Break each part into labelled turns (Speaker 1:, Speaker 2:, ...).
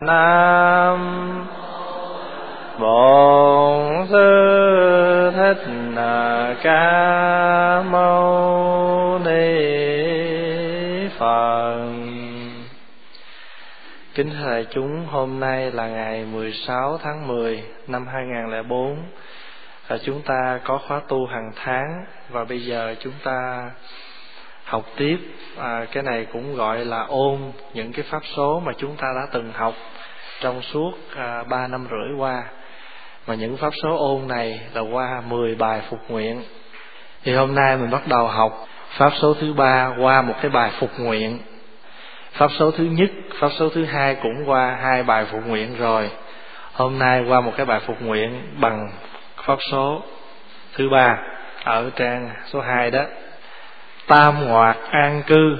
Speaker 1: Nam. Bổn Sư Thích Ca Mâu Ni Phật. Kính thưa chúng, hôm nay là ngày 16 tháng 10 năm 2004 và chúng ta có khóa tu hàng tháng và bây giờ chúng ta học tiếp. À, cái này cũng gọi là ôn những cái pháp số mà chúng ta đã từng học trong suốt à, ba năm rưỡi qua. Mà những pháp số ôn này là qua 10 bài phục nguyện. Thì hôm nay mình bắt đầu học pháp số thứ ba qua một cái bài phục nguyện. Pháp số thứ nhất pháp số thứ hai cũng qua hai bài phục nguyện rồi. Hôm nay qua một cái bài phục nguyện bằng pháp số thứ ba ở trang số 2 đó tam hoạt an cư,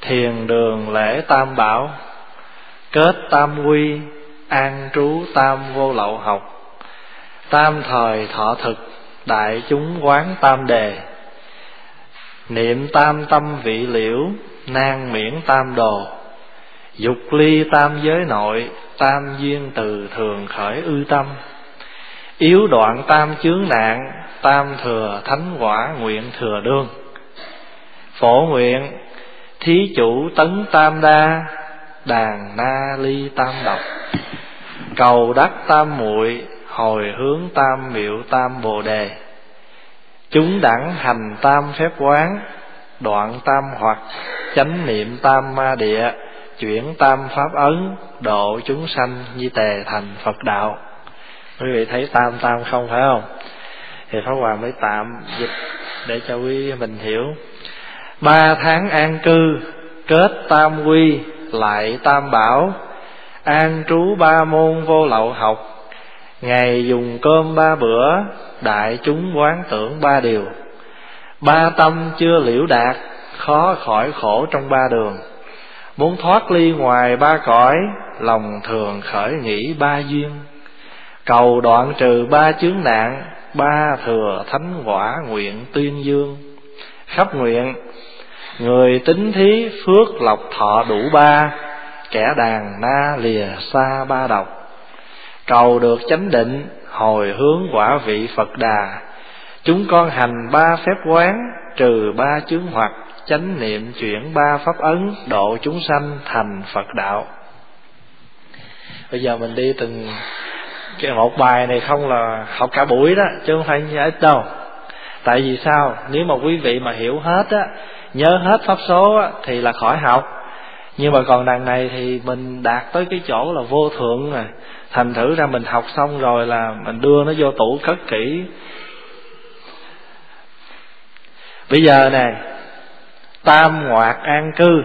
Speaker 1: thiền đường lễ tam bảo, kết tam quy, an trú tam vô lậu học. Tam thời thọ thực, đại chúng quán tam đề. Niệm tam tâm vị liễu nan miễn tam đồ. Dục ly tam giới nội, tam duyên từ thường khởi ư tâm. Yếu đoạn tam chướng nạn, tam thừa thánh quả nguyện thừa đương phổ nguyện, thí chủ tấn tam đa, đàn na ly tam độc. Cầu đắc tam muội, hồi hướng tam miệu tam bồ đề. Chúng đẳng hành tam phép quán, đoạn tam hoặc, chánh niệm tam ma địa, chuyển tam pháp ấn, độ chúng sanh như tề thành phật đạo. Quý vị thấy tam tam không phải không? Thì pháp hòa mới tạm dịch để cho quý mình hiểu ba tháng an cư, kết tam quy, lại tam bảo. An trú ba môn vô lậu học. Ngày dùng cơm ba bữa, đại chúng quán tưởng ba điều. Ba tâm chưa liễu đạt, khó khỏi khổ trong ba đường. Muốn thoát ly ngoài ba cõi, lòng thường khởi nghĩ ba duyên. Cầu đoạn trừ ba chướng nạn, ba thừa thánh quả nguyện tuyên dương. Khắp nguyện người tính thí phước lộc thọ đủ ba, kẻ đàn na lìa xa ba độc. Cầu được chánh định, hồi hướng quả vị phật đà. Chúng con hành ba phép quán, trừ ba chướng hoặc, chánh niệm chuyển ba pháp ấn, độ chúng sanh thành phật đạo. Bây giờ mình đi từng cái một bài này không là học cả buổi đó, chứ không phải ít đâu. Tại vì sao? Nếu mà quý vị mà hiểu hết á nhớ hết pháp số thì là khỏi học. Nhưng mà còn đằng này thì mình đạt tới cái chỗ là vô thượng rồi thành thử ra mình học xong rồi là mình đưa nó vô tủ cất kỹ. Bây giờ này tam ngoạt an cư.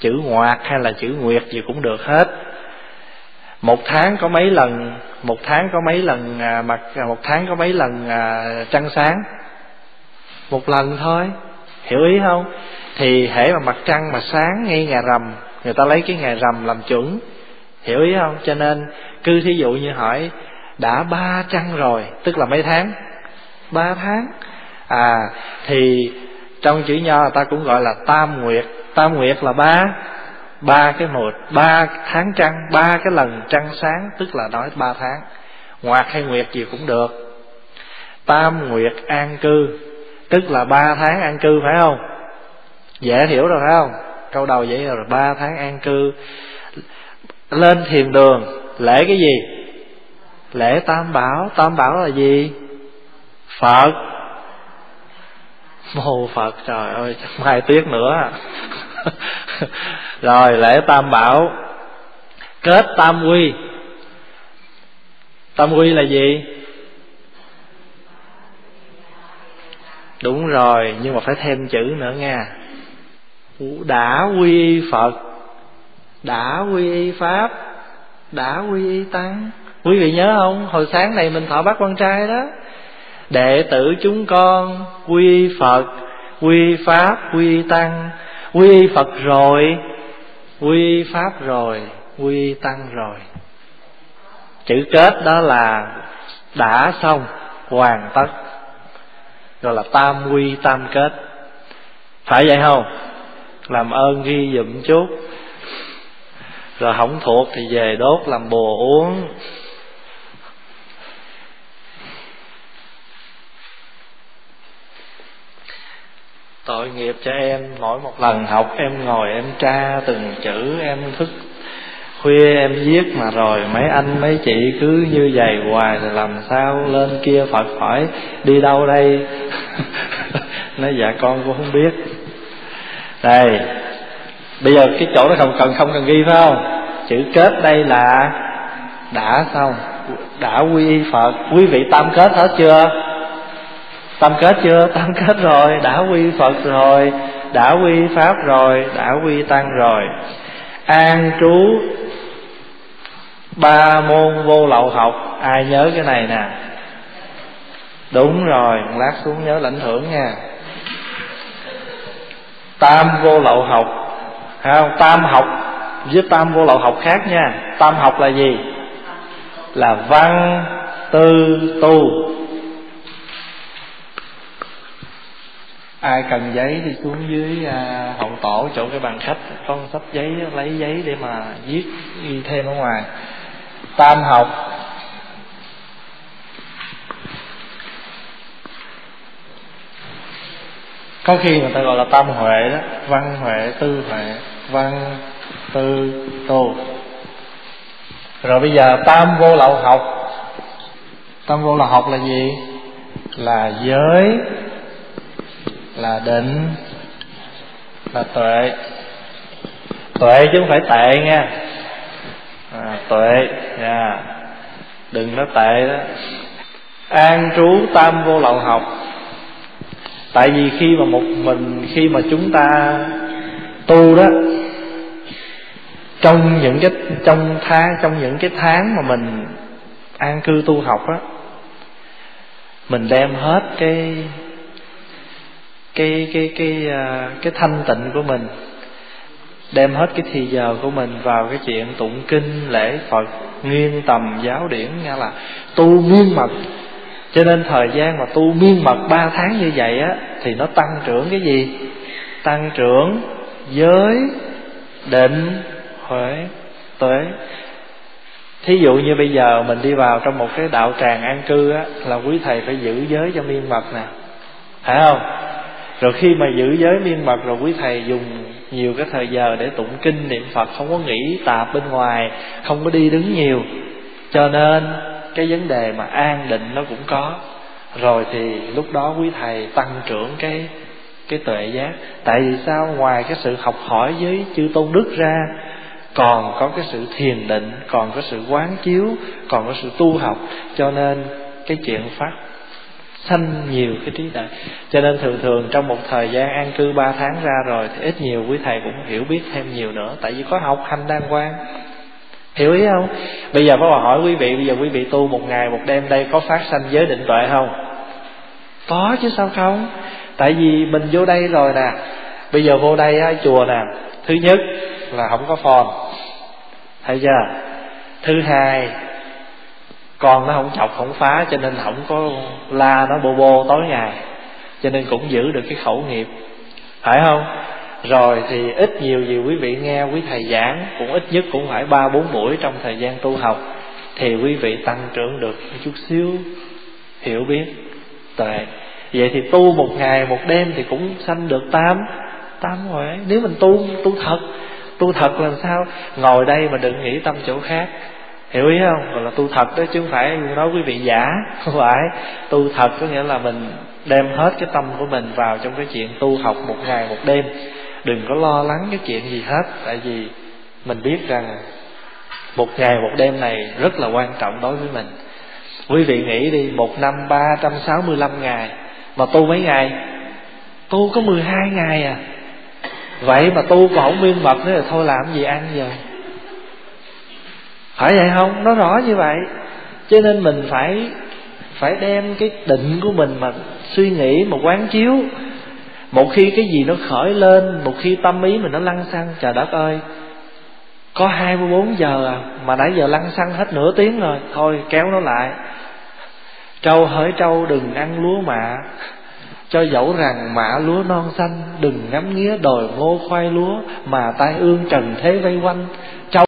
Speaker 1: Chữ ngoạt hay là chữ nguyệt gì cũng được hết. Một tháng có mấy lần, một tháng có mấy lần à, mặt à, một tháng có mấy lần trăng sáng? Một lần thôi hiểu ý không? Thì hễ mà mặt trăng mà sáng ngay ngày rằm, người ta lấy cái ngày rằm làm chuẩn. Hiểu ý không? Cho nên, cứ thí dụ như hỏi, đã ba trăng rồi? Tức là mấy tháng? Ba tháng. À thì trong chữ nho ta cũng gọi là tam nguyệt. Tam nguyệt là ba ba cái một, ba tháng trăng, ba cái lần trăng sáng, tức là nói ba tháng. Ngoạt hay nguyệt gì cũng được. Tam nguyệt an cư tức là ba tháng an cư phải không? Dễ hiểu rồi phải không? Câu đầu vậy rồi ba tháng an cư. Lên thiền đường, lễ cái gì? Lễ tam bảo. Tam bảo là gì? Phật. Mô phật, trời ơi chắc mai tiết nữa. Rồi, lễ tam bảo. Kết tam quy. Tam quy là gì? Đúng rồi, nhưng mà phải thêm chữ nữa nha. Đã quy y phật, đã quy y pháp, đã quy y tăng. Quý vị nhớ không? Hồi sáng này mình thọ bát quan trai đó. Đệ tử chúng con quy phật, quy pháp, quy tăng. Quy phật rồi, quy pháp rồi, quy tăng rồi. Chữ kết đó là đã xong hoàn tất gọi là tam quy, tam kết. Phải vậy không? Làm ơn ghi dụm chút. Rồi không thuộc thì về đốt làm bùa uống. Tội nghiệp cho em, mỗi một lần học em ngồi em tra từng chữ, em thức khuya em viết mà rồi mấy anh, mấy chị cứ như vậy hoài thì làm sao lên kia phật hỏi đi đâu đây? Nói dạ con cũng không biết. Đây, bây giờ cái chỗ nó không cần không cần ghi, phải không? Chữ kết đây là đã xong. Đã quy y phật. Quý vị tam kết hết chưa? Tam kết chưa? Tam kết rồi. Đã quy phật rồi. Đã quy pháp rồi. Đã quy tăng rồi an trú ba môn vô lậu học. Ai nhớ cái này nè? Đúng rồi lát xuống nhớ lãnh thưởng nha. Tam vô lậu học. Không? Tam học với tam vô lậu học khác nha. Tam học là gì? Là văn tư tu. Ai cần giấy thì xuống dưới à, hậu tổ chỗ cái bàn khách con sách giấy lấy giấy để mà viết ghi thêm ở ngoài. Tam học. Có khi người ta gọi là tam huệ đó văn huệ tư huệ văn tư tu rồi bây giờ tam vô lậu học. Tam vô lậu học là gì? Là giới là định là tuệ. Tuệ chứ không phải tệ nha à, tuệ nha đừng nói tệ đó. An trú tam vô lậu học. Tại vì khi mà một mình khi mà chúng ta tu đó trong những cái trong tháng trong những cái tháng mà mình an cư tu học á mình đem hết cái cái cái cái à, cái thanh tịnh của mình, đem hết cái thì giờ của mình vào cái chuyện tụng kinh, lễ phật nghiên tầm, giáo điển nghe là tu miên mật. Cho nên thời gian mà tu miên mật ba tháng như vậy á, thì nó tăng trưởng cái gì? Tăng trưởng giới, định, huệ, tuệ. Thí dụ như bây giờ mình đi vào trong một cái đạo tràng an cư á, là quý thầy phải giữ giới cho miên mật nè. Phải không? Rồi khi mà giữ giới miên mật, rồi quý thầy dùng nhiều cái thời giờ để tụng kinh niệm phật, không có nghĩ tạp bên ngoài, không có đi đứng nhiều. Cho nên, cái vấn đề mà an định nó cũng có. Rồi thì lúc đó quý thầy tăng trưởng cái cái tuệ giác. Tại vì sao? Ngoài cái sự học hỏi với chư tôn đức ra, còn có cái sự thiền định, còn có sự quán chiếu, còn có sự tu học. Cho nên cái chuyện phát sanh nhiều cái trí tuệ. Cho nên thường thường trong một thời gian an cư ba tháng ra rồi thì ít nhiều quý thầy cũng hiểu biết thêm nhiều nữa. Tại vì có học hành đàng quan hiểu ý không? Bây giờ có hỏi quý vị, bây giờ quý vị tu một ngày, một đêm đây có phát sanh giới định tuệ không? Có chứ sao không? Tại vì mình vô đây rồi nè. Bây giờ vô đây á, chùa nè. Thứ nhất là không có phone thấy chưa? Thứ hai con nó không chọc, không phá, cho nên không có la nó bô bô tối ngày. Cho nên cũng giữ được cái khẩu nghiệp. Phải không? Rồi thì ít nhiều gì quý vị nghe, quý thầy giảng, cũng ít nhất cũng phải ba bốn buổi trong thời gian tu học, thì quý vị tăng trưởng được một chút xíu, hiểu biết, tuệ. Vậy thì tu một ngày, một đêm thì cũng sanh được tám tám huệ nếu mình tu tu thật tu thật làm sao? Ngồi đây mà đừng nghĩ tâm chỗ khác hiểu ý không? Gọi là tu thật đó, chứ không phải nói quý vị giả. Không phải. Tu thật có nghĩa là mình đem hết cái tâm của mình vào trong cái chuyện tu học một ngày, một đêm. Đừng có lo lắng cái chuyện gì hết, tại vì mình biết rằng một ngày, một đêm này rất là quan trọng đối với mình. Quý vị nghĩ đi, một năm ba trăm sáu mươi lăm ngày, mà tu mấy ngày? Tu có mười hai ngày à. Vậy mà tu còn không miên mật nữa là thôi làm gì ăn giờ? Phải vậy không? Nó rõ như vậy. Cho nên mình phải phải đem cái định của mình mà suy nghĩ, mà quán chiếu. Một khi cái gì nó khởi lên, một khi tâm ý mình nó lăn xăng, trời đất ơi, có 24 giờ à mà nãy giờ lăn xăng hết nửa tiếng rồi, thôi kéo nó lại. Trâu hỡi trâu đừng ăn lúa mạ, cho dẫu rằng mạ lúa non xanh, đừng ngắm nghía đồi ngô khoai lúa mà tai ương trần thế vây quanh. Trâu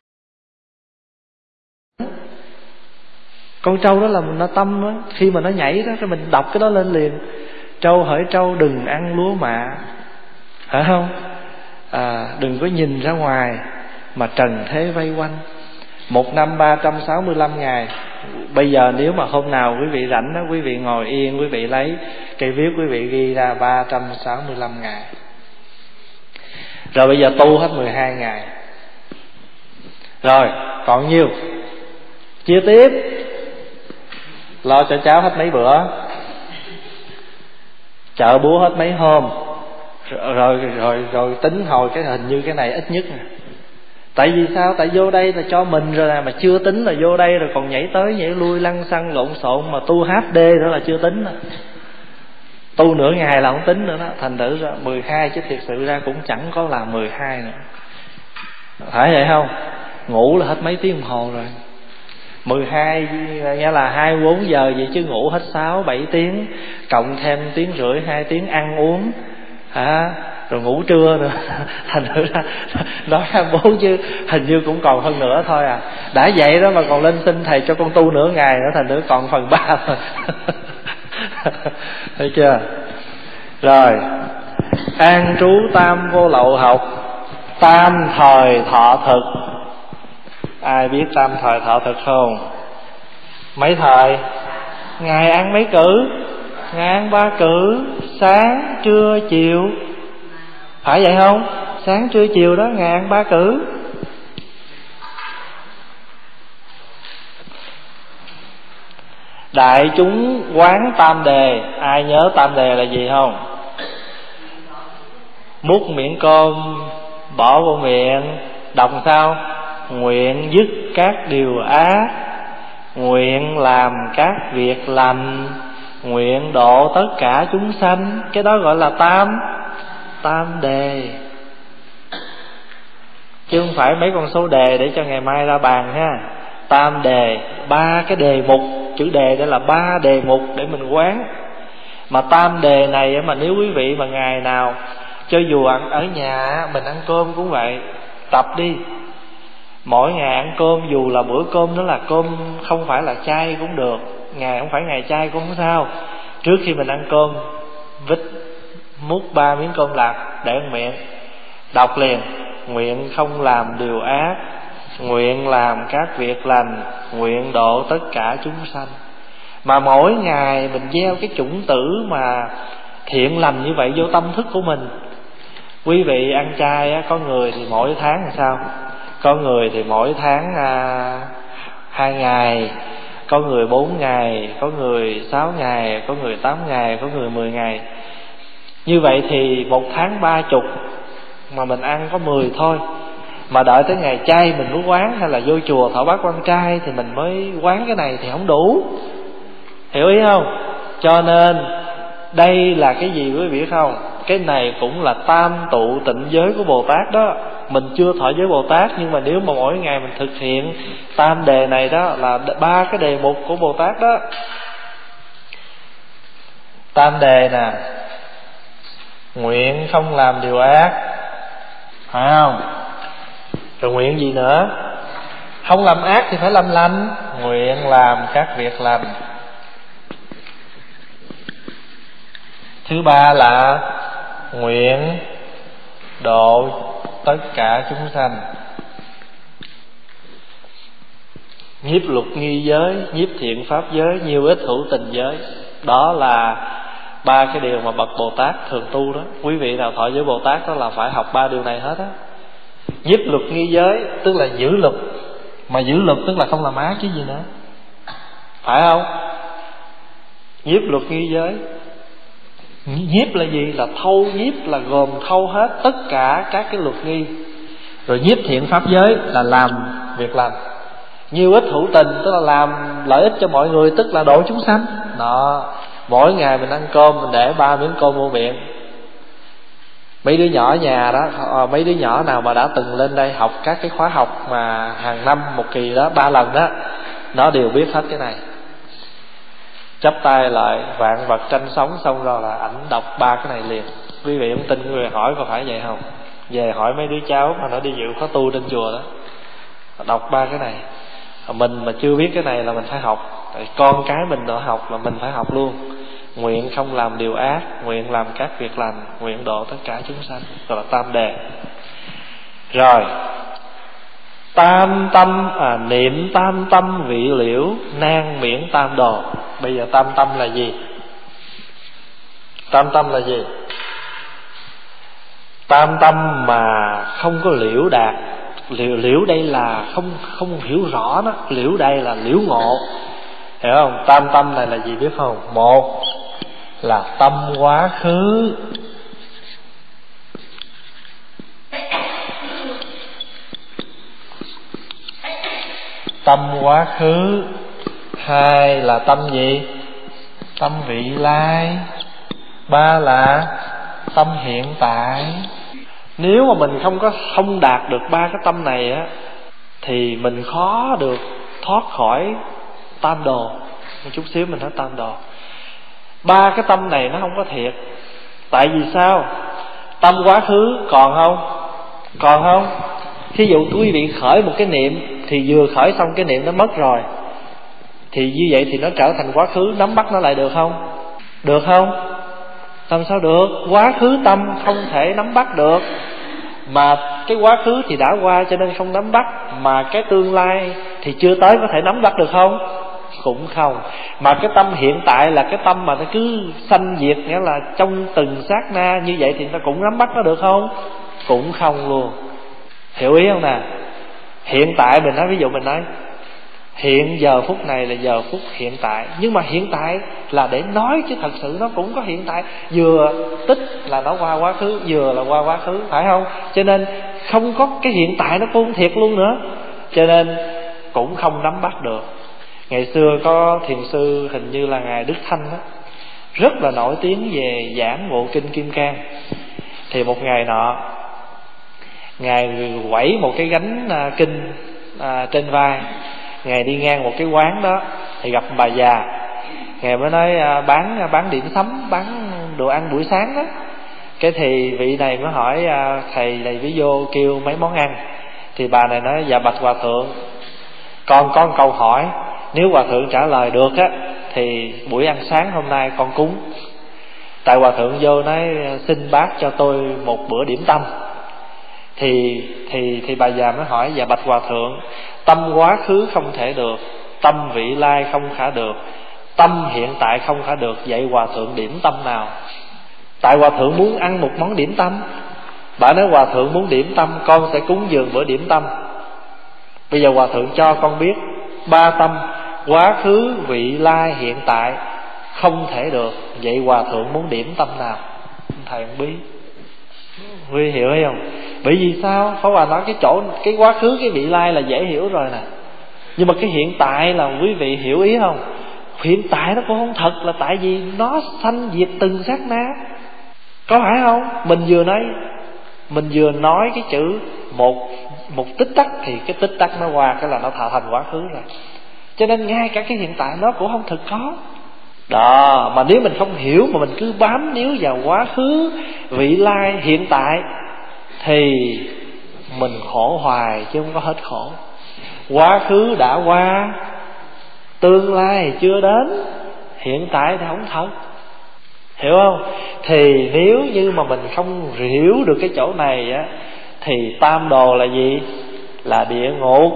Speaker 1: con trâu đó là nó tâm á khi mà nó nhảy đó cái mình đọc cái đó lên liền. Trâu hỡi trâu đừng ăn lúa mạ. Phải không? À, đừng có nhìn ra ngoài mà trần thế vây quanh. Một năm ba trăm sáu mươi lăm ngày bây giờ nếu mà hôm nào quý vị rảnh đó quý vị ngồi yên quý vị lấy cây viết quý vị ghi ra ba trăm sáu mươi lăm ngày. Rồi bây giờ tu hết mười hai ngày. Rồi còn nhiêu? Chia tiếp lo cho cháu hết mấy bữa. Chợ búa hết mấy hôm. Rồi rồi rồi, rồi tính hồi cái hình như cái này ít nhất nè. Tại vì sao? Tại vô đây là cho mình rồi à, mà chưa tính là vô đây rồi còn nhảy tới nhảy lui lăn xăng lộn xộn mà tu hd đó là chưa tính nữa tu nửa ngày là không tính nữa đó. Thành thử ra 12 chứ thiệt sự ra cũng chẳng có là 12 nữa. Phải vậy không? Ngủ là hết mấy tiếng đồng hồ rồi. 12 nghĩa là 24 giờ vậy chứ ngủ hết 6 7 tiếng, cộng thêm tiếng rưỡi 2 tiếng ăn uống, hả? Rồi ngủ trưa nữa. Thành thử ra, nói hai bốn chứ, hình như cũng còn hơn nữa thôi à. Đã vậy đó mà còn lên xin thầy cho con tu nửa ngày nữa, thành nữa còn phần ba thôi. Thấy chưa? Rồi. An trú tam vô lậu học, tam thời thọ thực ai biết tam thời thọ thật không? Mấy thời? Ngày ăn mấy cử? Ngày ăn ba cử? Sáng, trưa, chiều? Phải vậy không? Sáng, trưa, chiều đó, ngày ăn ba cử. Đại chúng quán tam đề, ai nhớ tam đề là gì không? Múc miệng cơm, bỏ vô miệng, đồng sao? Nguyện dứt các điều ác, nguyện làm các việc lành, nguyện độ tất cả chúng sanh, cái đó gọi là tam tam đề. Chứ không phải mấy con số đề để cho ngày mai ra bàn ha. Tam đề, ba cái đề mục, chữ đề đó là ba đề mục để mình quán. Mà tam đề này mà nếu quý vị mà ngày nào, cho dù ăn ở nhà mình ăn cơm cũng vậy, tập đi mỗi ngày ăn cơm dù là bữa cơm đó là cơm không phải là chay cũng được ngày không phải ngày chay cũng không sao. Trước khi mình ăn cơm vít múc ba miếng cơm lạc để ăn miệng. Đọc liền nguyện không làm điều ác nguyện làm các việc lành nguyện độ tất cả chúng sanh. Mà mỗi ngày mình gieo cái chủng tử mà thiện lành như vậy vô tâm thức của mình. Quý vị ăn chay á, có người thì mỗi tháng làm sao? Có người thì mỗi tháng à, hai ngày có người bốn ngày có người sáu ngày có người tám ngày có người mười ngày. Như vậy thì một tháng ba chục mà mình ăn có mười thôi. Mà đợi tới ngày chay mình muốn quán hay là vô chùa thọ bát quan trai thì mình mới quán cái này thì không đủ. Hiểu ý không? Cho nên đây là cái gì quý vị biết không? Cái này cũng là tam tụ tịnh giới của bồ tát đó. Mình chưa thọ giới bồ tát, nhưng mà nếu mà mỗi ngày mình thực hiện tam đề này đó, là ba cái đề mục của bồ tát đó. Tam đề nè, nguyện không làm điều ác. Phải không? Rồi nguyện gì nữa? Không làm ác thì phải làm lành. Nguyện làm các việc lành. Thứ ba là nguyện độ tất cả chúng sanh. Nhiếp luật nghi giới, nhiếp thiện pháp giới, nhiều ít hữu tình giới. Đó là ba cái điều mà bậc bồ tát thường tu đó. Quý vị nào thọ giới bồ tát đó là phải học ba điều này hết á. Nhiếp luật nghi giới, tức là giữ luật. Mà giữ luật tức là không làm ác chứ gì nữa. Phải không? Nhiếp luật nghi giới nhiếp là gì? Là thâu nhiếp, là gồm thâu hết tất cả các cái luật nghi. Rồi nhiếp thiện pháp giới là làm việc làm. Nhiều ít hữu tình, tức là làm lợi ích cho mọi người, tức là độ chúng sanh. Đó. Mỗi ngày mình ăn cơm, mình để ba miếng cơm vô miệng. Mấy đứa nhỏ nhà đó ờ, mấy đứa nhỏ nào mà đã từng lên đây học các cái khóa học mà hàng năm, một kỳ đó, ba lần đó, nó đều biết hết cái này chắp tay lại, vạn vật tranh sống xong rồi là ảnh đọc ba cái này liền. Quý vị không tin người hỏi có phải vậy không? Về hỏi mấy đứa cháu mà nó đi dự khóa tu trên chùa đó đọc ba cái này. Mình mà chưa biết cái này là mình phải học. Tại con cái mình độ học là mình phải học luôn. Nguyện không làm điều ác, nguyện làm các việc lành, nguyện độ tất cả chúng sanh. Gọi là tam đề. Rồi tam tâm à, niệm tam tâm vị liễu nan miễn tam đồ. Bây giờ tam tâm là gì? Tam tâm là gì? Tam tâm mà không có liễu đạt. Liễu, liễu đây là không không hiểu rõ đó liễu đây là liễu ngộ. Hiểu không? Tam tâm này là gì biết không? Một là tâm quá khứ. Tâm quá khứ. Hai là tâm gì? Tâm vị lai. Ba là tâm hiện tại. Nếu mà mình không có không đạt được ba cái tâm này á, thì mình khó được thoát khỏi tam đồ. Một chút xíu mình nói tam đồ. Ba cái tâm này nó không có thiệt. Tại vì sao? Tâm quá khứ còn không? Còn không? Thí dụ quý vị khởi một cái niệm thì vừa khởi xong cái niệm nó mất rồi. Thì như vậy thì nó trở thành quá khứ, nắm bắt nó lại được không? Được không? Làm sao được? Quá khứ tâm không thể nắm bắt được. Mà cái quá khứ thì đã qua cho nên không nắm bắt. Mà cái tương lai thì chưa tới có thể nắm bắt được không? Cũng không. Mà cái tâm hiện tại là cái tâm mà nó cứ sanh diệt, nghĩa là trong từng sát na như vậy thì ta cũng nắm bắt nó được không? Cũng không luôn. Hiểu ý không nè? Hiện tại mình nói, ví dụ mình nói, hiện giờ phút này là giờ phút hiện tại. Nhưng mà hiện tại là để nói chứ thật sự nó cũng có hiện tại. Vừa tích là nó qua quá khứ, vừa là qua quá khứ, phải không? Cho nên không có cái hiện tại nó cũng thiệt luôn nữa. Cho nên cũng không nắm bắt được. Ngày xưa có thiền sư hình như là ngài đức thanh đó rất là nổi tiếng về giảng bộ kinh kim cang. Thì một ngày nọ ngài quẩy một cái gánh à, kinh à, trên vai. Ngài đi ngang một cái quán đó thì gặp bà già. Ngài mới nói à, bán à, bán điểm sắm bán đồ ăn buổi sáng đó. Cái thì vị này mới hỏi à, thầy này ví vô kêu mấy món ăn? Thì bà này nói dạ bạch hòa thượng. Con có một câu hỏi nếu hòa thượng trả lời được á thì buổi ăn sáng hôm nay con cúng. Tại hòa thượng vô nói xin bác cho tôi một bữa điểm tâm thì thì thì bà già mới hỏi và bạch hòa thượng, tâm quá khứ không thể được, tâm vị lai không khả được, tâm hiện tại không khả được, vậy hòa thượng điểm tâm nào? Tại hòa thượng muốn ăn một món điểm tâm. Bà nói, hòa thượng muốn điểm tâm, con sẽ cúng dường bữa điểm tâm. Bây giờ hòa thượng cho con biết, ba tâm, quá khứ, vị lai, hiện tại không thể được. Vậy hòa thượng muốn điểm tâm nào? Thầy không biết. Huy hiểu hay không? Bởi vì sao? Pháp Hòa nói cái chỗ, cái quá khứ, cái vị lai là dễ hiểu rồi nè. Nhưng mà cái hiện tại là quý vị hiểu ý không? Hiện tại nó cũng không thật là tại vì nó sanh diệt từng sát na. Có phải không? Mình vừa nói, mình vừa nói cái chữ một một tích tắc thì cái tích tắc nó qua cái là nó thả thành quá khứ rồi. Cho nên ngay cả cái hiện tại nó cũng không thực có. Đó, mà nếu mình không hiểu mà mình cứ bám níu vào quá khứ, vị lai, hiện tại thì mình khổ hoài chứ không có hết khổ. Quá khứ đã qua tương lai chưa đến hiện tại thì không thật. Hiểu không? Thì nếu như mà mình không hiểu được cái chỗ này á thì tam đồ là gì? Là địa ngục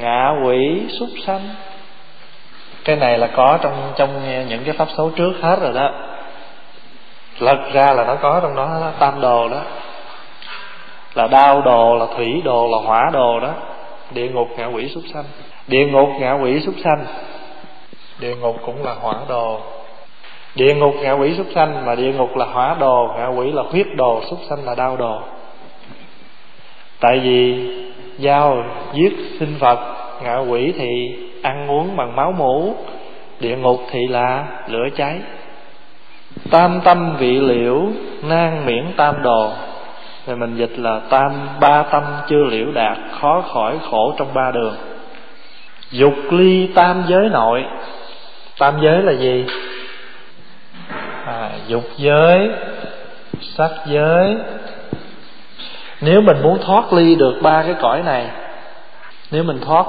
Speaker 1: ngạ quỷ súc sanh. Cái này là có trong trong những cái pháp số trước hết rồi đó. Lật ra là nó có trong đó, đó tam đồ đó là đao đồ, là thủy đồ, là hỏa đồ đó. Địa ngục ngạ quỷ súc sanh. Địa ngục ngạ quỷ súc sanh. Địa ngục cũng là hỏa đồ. Địa ngục ngạ quỷ súc sanh, mà địa ngục là hỏa đồ, ngạ quỷ là huyết đồ, súc sanh là đau đồ. Tại vì giao giết sinh vật, ngạ quỷ thì ăn uống bằng máu mủ, địa ngục thì là lửa cháy. Tam tâm vị liễu nan miễn tam đồ thì mình dịch là tam ba tâm chưa liễu đạt khó khỏi khổ trong ba đường. Dục ly tam giới nội. Tam giới là gì? À, dục giới sắc giới. Nếu mình muốn thoát ly được ba cái cõi này nếu mình thoát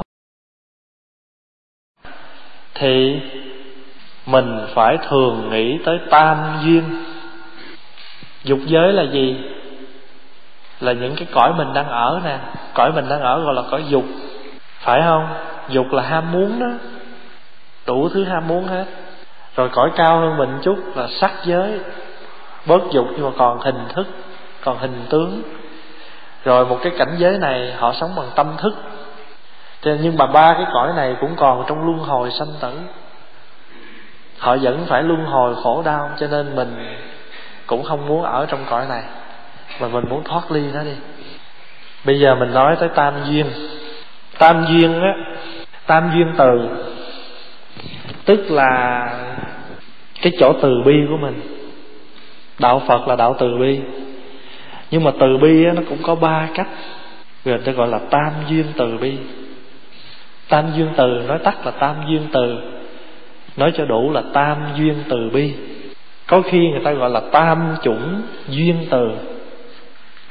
Speaker 1: thì mình phải thường nghĩ tới tam duyên. Dục giới là gì? Là những cái cõi mình đang ở nè. Cõi mình đang ở gọi là cõi dục. Phải không? Dục là ham muốn đó. Đủ thứ ham muốn hết. Rồi cõi cao hơn mình chút là sắc giới. Bớt dục nhưng mà còn hình thức, còn hình tướng. Rồi một cái cảnh giới này họ sống bằng tâm thức. Nhưng mà ba cái cõi này cũng còn trong luân hồi sanh tử. Họ vẫn phải luân hồi khổ đau, cho nên mình cũng không muốn ở trong cõi này mà mình muốn thoát ly nó đi. Bây giờ mình nói tới tam duyên. Tam duyên á tam duyên từ tức là cái chỗ từ bi của mình. Đạo phật là đạo từ bi. Nhưng mà từ bi á, nó cũng có ba cách. Người ta gọi là tam duyên từ bi. Tam duyên từ nói tắt là tam duyên từ. Nói cho đủ là tam duyên từ bi. Có khi người ta gọi là tam chủng duyên từ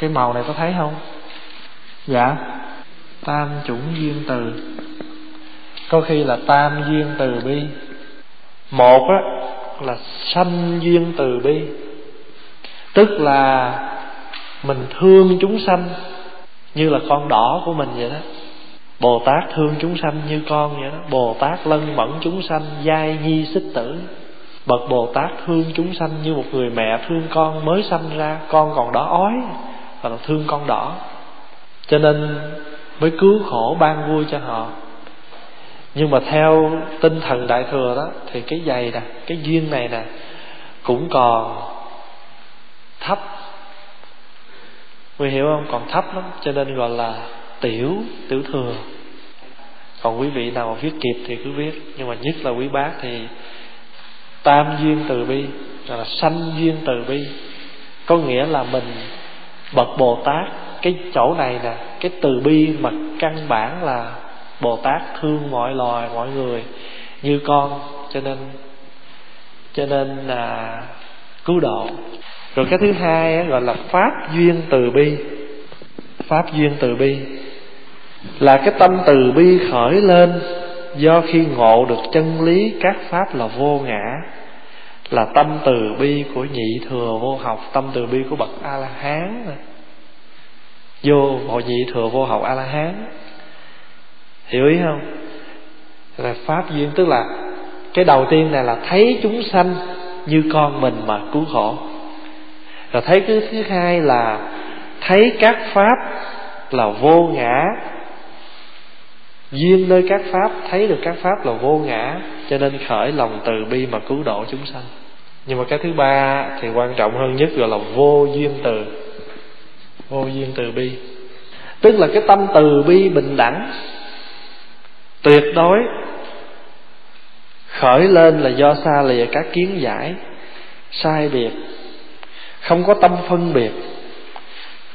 Speaker 1: cái màu này có thấy không? Dạ. Tam chủng duyên từ. Có khi là tam duyên từ bi. Một á, là sanh duyên từ bi. Tức là mình thương chúng sanh như là con đỏ của mình vậy đó. Bồ tát thương chúng sanh như con vậy đó. Bồ tát lân mẫn chúng sanh, giai nhi xích tử. Bậc bồ tát thương chúng sanh như một người mẹ thương con mới sanh ra, con còn đỏ ói và là thương con đỏ. Cho nên mới cứu khổ ban vui cho họ. Nhưng mà theo tinh thần đại thừa đó, thì cái giày nè, cái duyên này nè, cũng còn thấp. Quý hiểu không? Còn thấp lắm, cho nên gọi là tiểu tiểu thừa. Còn quý vị nào viết kịp thì cứ viết, nhưng mà nhất là quý bác thì tam duyên từ bi là sanh duyên từ bi. Có nghĩa là mình bậc bồ tát, cái chỗ này nè, cái từ bi mà căn bản là bồ tát thương mọi loài, mọi người, như con, cho nên cho nên là cứu độ. Rồi cái thứ hai gọi là pháp duyên từ bi. Pháp duyên từ bi là cái tâm từ bi khởi lên do khi ngộ được chân lý, các pháp là vô ngã là tâm từ bi của nhị thừa vô học, tâm từ bi của bậc a la hán vô hội nhị thừa vô học a la hán hiểu ý không? Là pháp duyên, tức là cái đầu tiên này là thấy chúng sanh như con mình mà cứu khổ. Rồi thấy cái thứ hai là thấy các pháp là vô ngã. Duyên nơi các pháp, thấy được các pháp là vô ngã, cho nên khởi lòng từ bi mà cứu độ chúng sanh nhưng mà cái thứ ba thì quan trọng hơn nhất gọi là vô duyên từ. Vô duyên từ bi. Tức là cái tâm từ bi bình đẳng, tuyệt đối, khởi lên là do xa lìa các kiến giải, sai biệt, không có tâm phân biệt.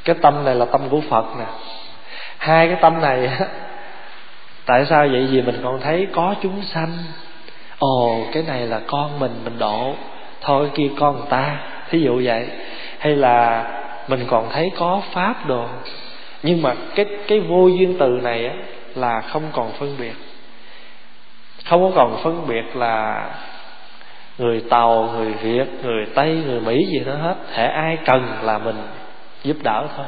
Speaker 1: Cái tâm này là tâm của phật nè. Hai cái tâm này tại sao vậy? Vì mình còn thấy có chúng sanh. Ồ, cái này là con mình mình độ thôi kia con người ta, thí dụ vậy. Hay là mình còn thấy có pháp đồ, nhưng mà cái cái vô duyên từ này á, là không còn phân biệt. Không có còn phân biệt là người tàu, người việt, người tây, người mỹ gì đó hết. Thể ai cần là mình giúp đỡ thôi.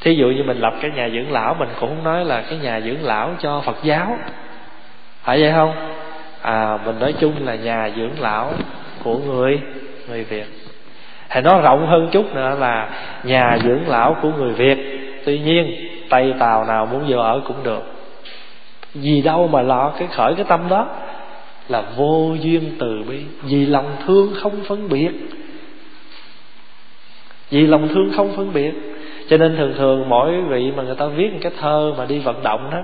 Speaker 1: Thí dụ như mình lập cái nhà dưỡng lão, mình cũng không nói là cái nhà dưỡng lão cho phật giáo. Phải vậy không? À mình nói chung là nhà dưỡng lão của người người việt. Hay nó rộng hơn chút nữa là nhà dưỡng lão của người việt. Tuy nhiên, tây tàu nào muốn vô ở cũng được. Vì đâu mà lo cái khởi cái tâm đó? Là vô duyên từ bi. Vì lòng thương không phân biệt. Vì lòng thương không phân biệt. Cho nên thường thường mỗi vị mà người ta viết một cái thơ mà đi vận động đó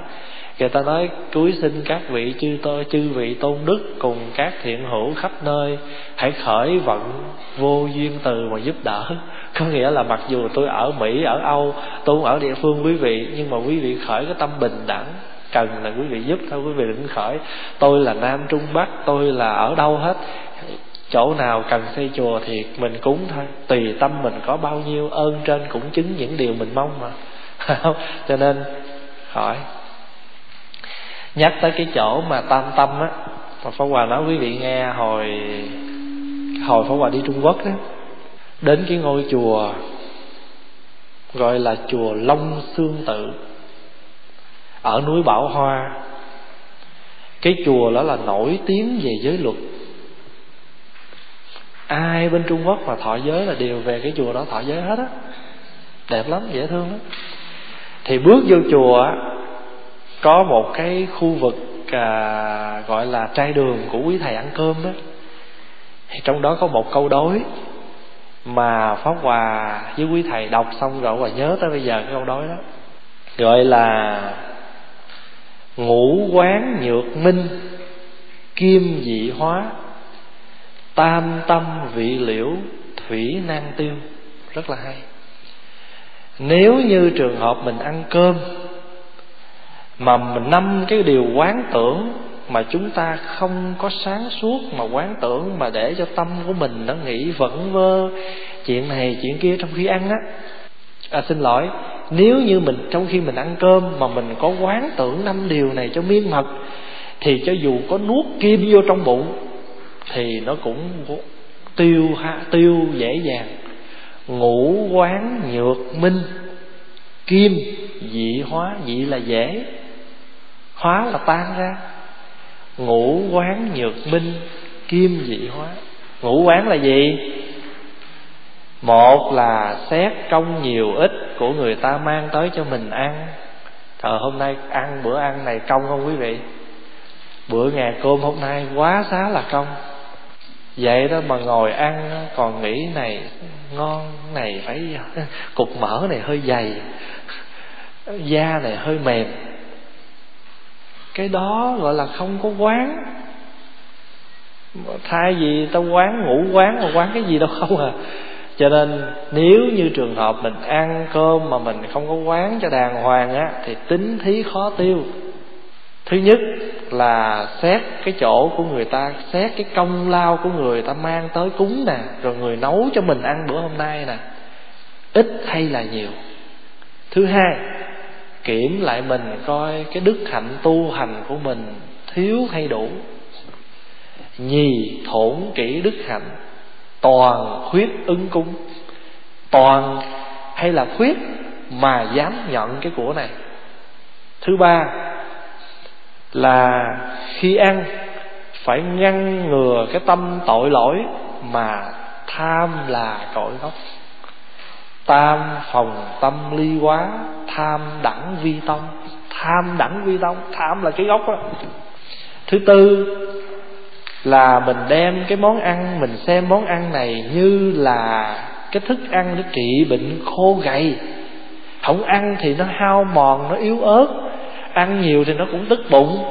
Speaker 1: người ta nói cúi xin các vị chư tôi chư vị tôn đức cùng các thiện hữu khắp nơi. Hãy khởi vận vô duyên từ mà giúp đỡ. Có nghĩa là mặc dù tôi ở mỹ, ở âu, tôi ở địa phương quý vị, nhưng mà quý vị khởi cái tâm bình đẳng. Cần là quý vị giúp thôi, quý vị đừng khởi. Tôi là nam trung bắc, tôi là ở đâu hết. Chỗ nào cần xây chùa thì mình cúng thôi. Tùy tâm mình có bao nhiêu, ơn trên cũng chứng những điều mình mong mà. Cho nên khỏi nhắc tới cái chỗ mà tam tâm á và Pháp Hòa nói quý vị nghe hồi hồi Pháp Hòa đi Trung Quốc đó đến cái ngôi chùa gọi là chùa Long Xương Tự, ở núi Bảo Hoa. Cái chùa đó là nổi tiếng về giới luật. Ai bên Trung Quốc mà thọ giới là đều về cái chùa đó thọ giới hết á. Đẹp lắm, dễ thương lắm. Thì bước vô chùa có một cái khu vực à, gọi là trai đường của quý thầy ăn cơm đó. Thì trong đó có một câu đối mà pháp hòa với quý thầy đọc xong rồi và nhớ tới bây giờ cái câu đối đó. Gọi là ngũ quán nhược minh kim dị hóa tam tâm vị liễu thủy nan tiêu. Rất là hay. Nếu như trường hợp mình ăn cơm mà mình năm cái điều quán tưởng mà chúng ta không có sáng suốt mà quán tưởng mà để cho tâm của mình nó nghĩ vẩn vơ chuyện này chuyện kia trong khi ăn á. À, xin lỗi nếu như mình trong khi mình ăn cơm mà mình có quán tưởng năm điều này cho miên mật thì cho dù có nuốt kim vô trong bụng thì nó cũng tiêu ha, tiêu dễ dàng. Ngũ quán nhược minh kim dị hóa dị là dễ hóa là tan ra. Ngũ quán nhược minh, kim dị hóa. Ngũ quán là gì? Một là xét công nhiều ít của người ta mang tới cho mình ăn. Thờ hôm nay ăn, bữa ăn này công không quý vị? Bữa ngày cơm hôm nay quá xá là công Vậy đó mà ngồi ăn, còn nghĩ này, ngon này, phải cục mỡ này hơi dày, Da này hơi mềm. Cái đó gọi là không có quán. Thay vì tao quán ngủ quán mà quán cái gì đâu không à. Cho nên nếu như trường hợp mình ăn cơm mà mình không có quán cho đàng hoàng á, thì tính thí khó tiêu. Thứ nhất là xét cái chỗ của người ta, xét cái công lao của người ta mang tới cúng nè, rồi người nấu cho mình ăn bữa hôm nay nè. Ít hay là nhiều? Thứ hai kiểm lại mình coi cái đức hạnh tu hành của mình thiếu hay đủ. Nhì thổn kỹ đức hạnh, toàn khuyết ứng cung toàn hay là khuyết mà dám nhận cái của này. Thứ ba là khi ăn, phải ngăn ngừa cái tâm tội lỗi mà tham là cội gốc tam phòng tâm ly quá tham đẳng vi tông. Tham đẳng vi tông tham là cái gốc đó thứ tư là mình đem cái món ăn mình xem món ăn này như là cái thức ăn để trị bệnh khô gầy. Không ăn thì nó hao mòn nó yếu ớt. Ăn nhiều thì nó cũng tức bụng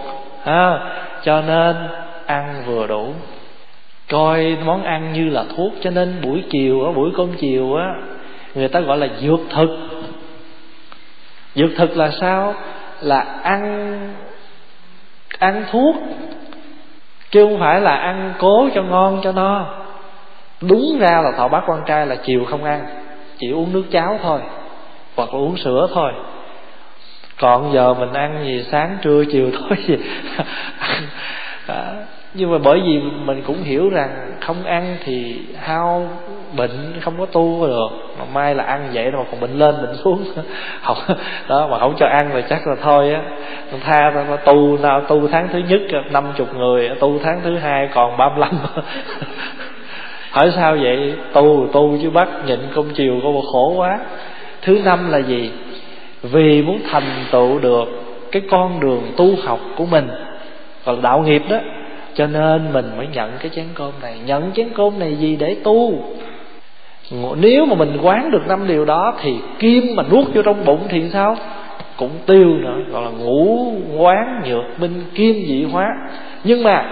Speaker 1: à, cho nên ăn vừa đủ. Coi món ăn như là thuốc cho nên buổi chiều á buổi cơm chiều á người ta gọi là dược thực. Dược thực là sao? Là ăn ăn thuốc, chứ không phải là ăn cố cho ngon cho no. Đúng ra là thọ bác quan trai là chiều không ăn, chỉ uống nước cháo thôi, hoặc là uống sữa thôi. Còn giờ mình ăn gì sáng, trưa, chiều thôi gì nhưng mà bởi vì mình cũng hiểu rằng không ăn thì hao bệnh, không có tu được. Mà mai là ăn vậy mà còn bệnh lên, bệnh xuống. Không, đó, mà không cho ăn thì chắc là thôi á. Tha ta tu nào tu tháng thứ nhất năm chục người, tu tháng thứ hai còn ba mươi lăm. Hỏi sao vậy? Tu tu chứ bắt nhịn công chiều có một khổ quá. Thứ năm là gì? Vì muốn thành tựu được cái con đường tu học của mình. Còn đạo nghiệp đó cho nên mình mới nhận cái chén cơm này. Nhận chén cơm này gì để tu? Nếu mà mình quán được năm điều đó thì kim mà nuốt vô trong bụng thì sao? Cũng tiêu nữa. Gọi là ngũ quán nhược minh kim dị hóa. Nhưng mà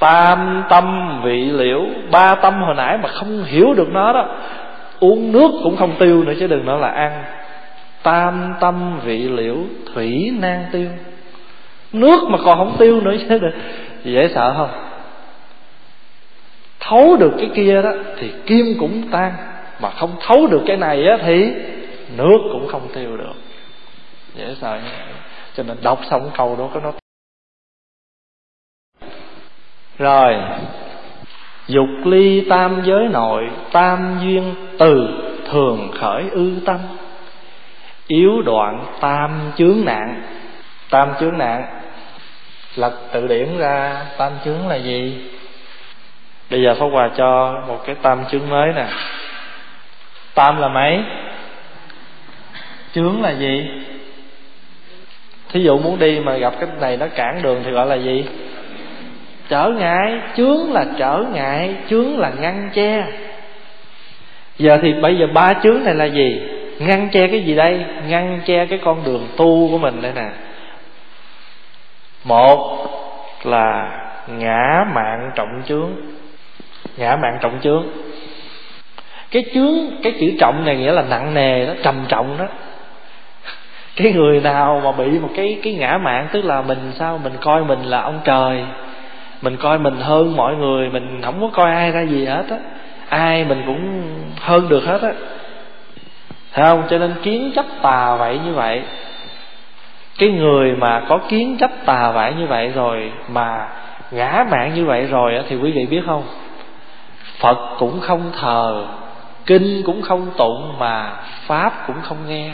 Speaker 1: tam tâm vị liễu, ba tâm hồi nãy mà không hiểu được nó đó, uống nước cũng không tiêu nữa chứ đừng nói là ăn. Tam tâm vị liễu, thủy nan tiêu nước mà còn không tiêu nữa chứ được. Dễ sợ không? Thấu được cái kia đó thì kim cũng tan. Mà không thấu được cái này á thì nước cũng không tiêu được. Dễ sợ như vậy. Cho nên đọc xong câu đó có nó rồi. Dục ly tam giới nội, tam duyên từ, thường khởi ư tâm. Yếu đoạn tam chướng nạn tam chướng nạn. Lật tự điển ra, tam chướng là gì? Bây giờ pháp hòa cho một cái tam chướng mới nè. Tam là mấy? Chướng là gì? Thí dụ muốn đi mà gặp cái này nó cản đường thì gọi là gì? Trở ngại. Chướng là trở ngại, chướng là ngăn che. Giờ thì bây giờ ba chướng này là gì? Ngăn che cái gì đây? Ngăn che cái con đường tu của mình đây nè một là ngã mạng trọng chướng. Ngã mạng trọng chướng. Cái chướng, cái chữ trọng này nghĩa là nặng nề đó, trầm trọng đó. Cái người nào mà bị một cái cái ngã mạng, tức là mình sao? Mình coi mình là ông trời. Mình coi mình hơn mọi người. Mình không có coi ai ra gì hết á. Ai mình cũng hơn được hết á. Thấy không? Cho nên kiến chấp tà vậy như vậy. Cái người mà có kiến chấp tà vải như vậy rồi, Mà ngã mạng như vậy rồi Thì quý vị biết không? Phật cũng không thờ, Kinh cũng không tụng, Mà Pháp cũng không nghe.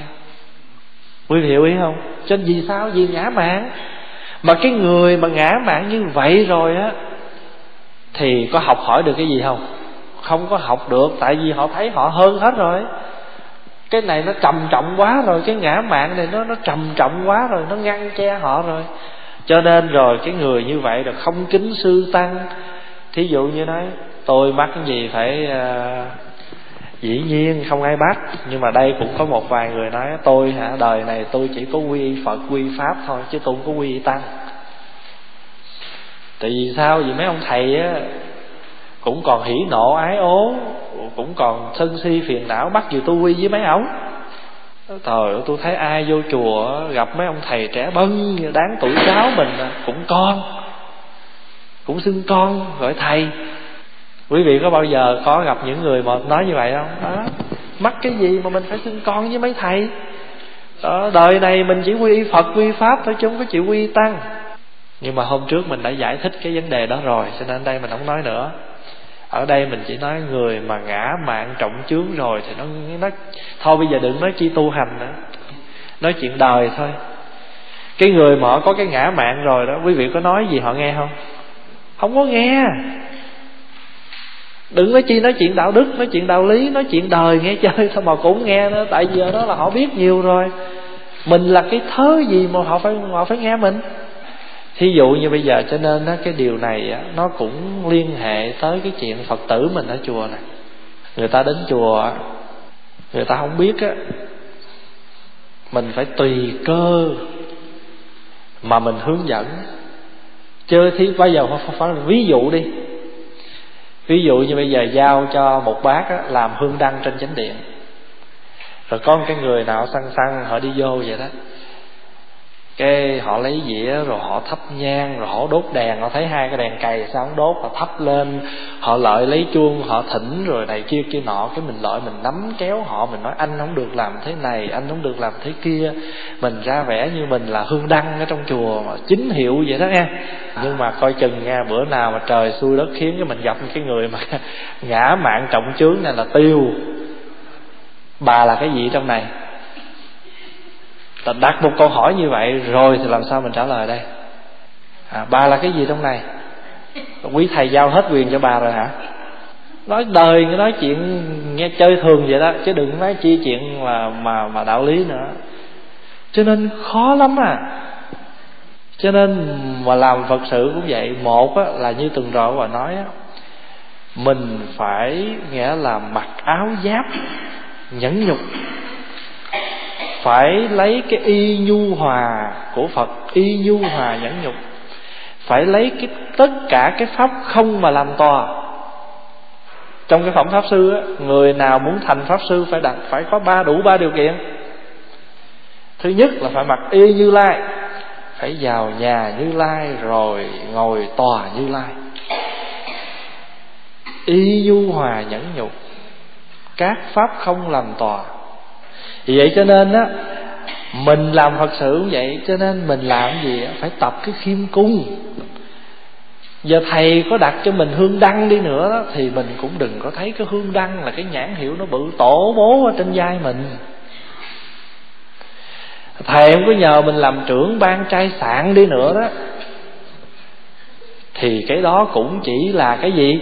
Speaker 1: Quý vị hiểu ý không? Cho nên vì sao? Vì ngã mạng. Mà cái người mà ngã mạng như vậy rồi á, Thì có học hỏi được cái gì không? Không có học được, Tại vì họ thấy họ hơn hết rồi cái này nó trầm trọng quá rồi cái ngã mạng này nó nó trầm trọng quá rồi nó ngăn che họ rồi. Cho nên rồi cái người như vậy là không kính sư tăng. Thí dụ như nói tôi mắc cái gì phải uh, dĩ nhiên không ai bắt. Nhưng mà đây cũng có một vài người nói tôi hả? Đời này tôi chỉ có quy phật quy pháp thôi chứ tôi không có quy tăng. Tại vì sao? Vì mấy ông thầy á cũng còn hỉ nộ ái ố cũng còn sân si phiền não bắt gì tu quy với mấy ổng thời tôi thấy ai vô chùa gặp mấy ông thầy trẻ bân đáng tuổi cháu mình à, cũng con cũng xưng con gọi thầy. Quý vị có bao giờ có gặp những người mà nói như vậy không? Đó mắc cái gì mà mình phải xưng con với mấy thầy? Đó, đời này mình chỉ quy phật quy pháp thôi chứ không có chịu quy tăng. Nhưng mà hôm trước mình đã giải thích cái vấn đề đó rồi cho nên đây mình không nói nữa ở đây mình chỉ nói người mà ngã mạng trọng chướng rồi thì nó nó, thôi bây giờ đừng nói chi tu hành nữa. Nói chuyện đời thôi. Cái người mà họ có cái ngã mạng rồi đó, quý vị có nói gì họ nghe không? Không có nghe. Đừng nói chi nói chuyện đạo đức, nói chuyện đạo lý, nói chuyện đời nghe chơi thôi mà cũng nghe nữa, tại giờ đó là họ biết nhiều rồi. Mình là cái thớ gì mà họ phải họ phải nghe mình? Thí dụ như bây giờ cho nên đó, cái điều này á, nó cũng liên hệ tới cái chuyện phật tử mình ở chùa này người ta đến chùa người ta không biết á mình phải tùy cơ mà mình hướng dẫn. Chơi thí bây giờ phải, phải ví dụ đi. Ví dụ như bây giờ giao cho một bác á, làm hương đăng trên chánh điện. Rồi có một cái người nào săn săn họ đi vô vậy đó cái họ lấy dĩa, rồi họ thắp nhang, rồi họ đốt đèn. Họ thấy hai cái đèn cày sao không đốt, họ thắp lên, họ lợi lấy chuông, họ thỉnh rồi này kia kia nọ. Cái mình lợi mình nắm kéo họ, mình nói, anh không được làm thế này, anh không được làm thế kia. Mình ra vẻ như mình là hương đăng ở trong chùa mà chính hiệu vậy đó nghe. Nhưng mà coi chừng nha, bữa nào mà trời xui đất khiến cái mình gặp cái người mà ngã mạng trọng chướng này là tiêu. Bà là cái gì trong này? Ta đặt một câu hỏi như vậy rồi thì làm sao mình trả lời đây? À, bà là cái gì trong này? Quý thầy giao hết quyền cho bà rồi hả? Nói đời nói chuyện nghe chơi thường vậy đó chứ đừng nói chi chuyện mà mà mà đạo lý nữa. Cho nên khó lắm à. Cho nên mà làm phật sự cũng vậy. Một á, là như từng rồi bà nói á, mình phải nghĩa là mặc áo giáp nhẫn nhục phải lấy cái y nhu hòa của phật y nhu hòa nhẫn nhục. Phải lấy cái tất cả cái pháp không mà làm tòa. Trong cái phẩm pháp sư á, người nào muốn thành pháp sư phải đặt phải có ba đủ ba điều kiện. Thứ nhất là phải mặc y như lai phải vào nhà như lai rồi ngồi tòa như lai. Y nhu hòa nhẫn nhục các pháp không làm tòa vì vậy cho nên á mình làm phật sự cũng vậy cho nên mình làm gì phải tập cái khiêm cung. Giờ thầy có đặt cho mình hương đăng đi nữa đó, thì mình cũng đừng có thấy cái hương đăng là cái nhãn hiệu nó bự tổ bố ở trên vai mình. Thầy không có nhờ mình làm trưởng ban trai sạn đi nữa đó thì cái đó cũng chỉ là cái gì?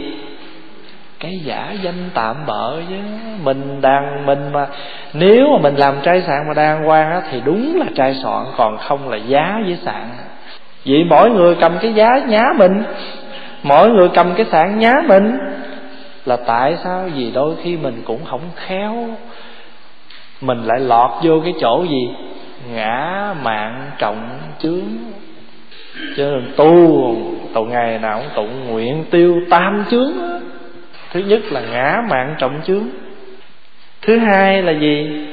Speaker 1: Cái giả danh tạm bợ chứ. Mình đang, mình mà, nếu mà mình làm trai sạn mà đàng hoàng á, thì đúng là trai soạn, còn không là giá với sạn vậy mỗi người cầm cái giá nhá mình. Mỗi người cầm cái sạn nhá mình. Là tại sao? Vì đôi khi mình cũng không khéo. Mình lại lọt vô cái chỗ gì? Ngã mạng trọng chướng. Cho tu, tụ ngày nào cũng tụng nguyện tiêu tam chướng thứ nhất là ngã mạng trọng chướng. Thứ hai là gì?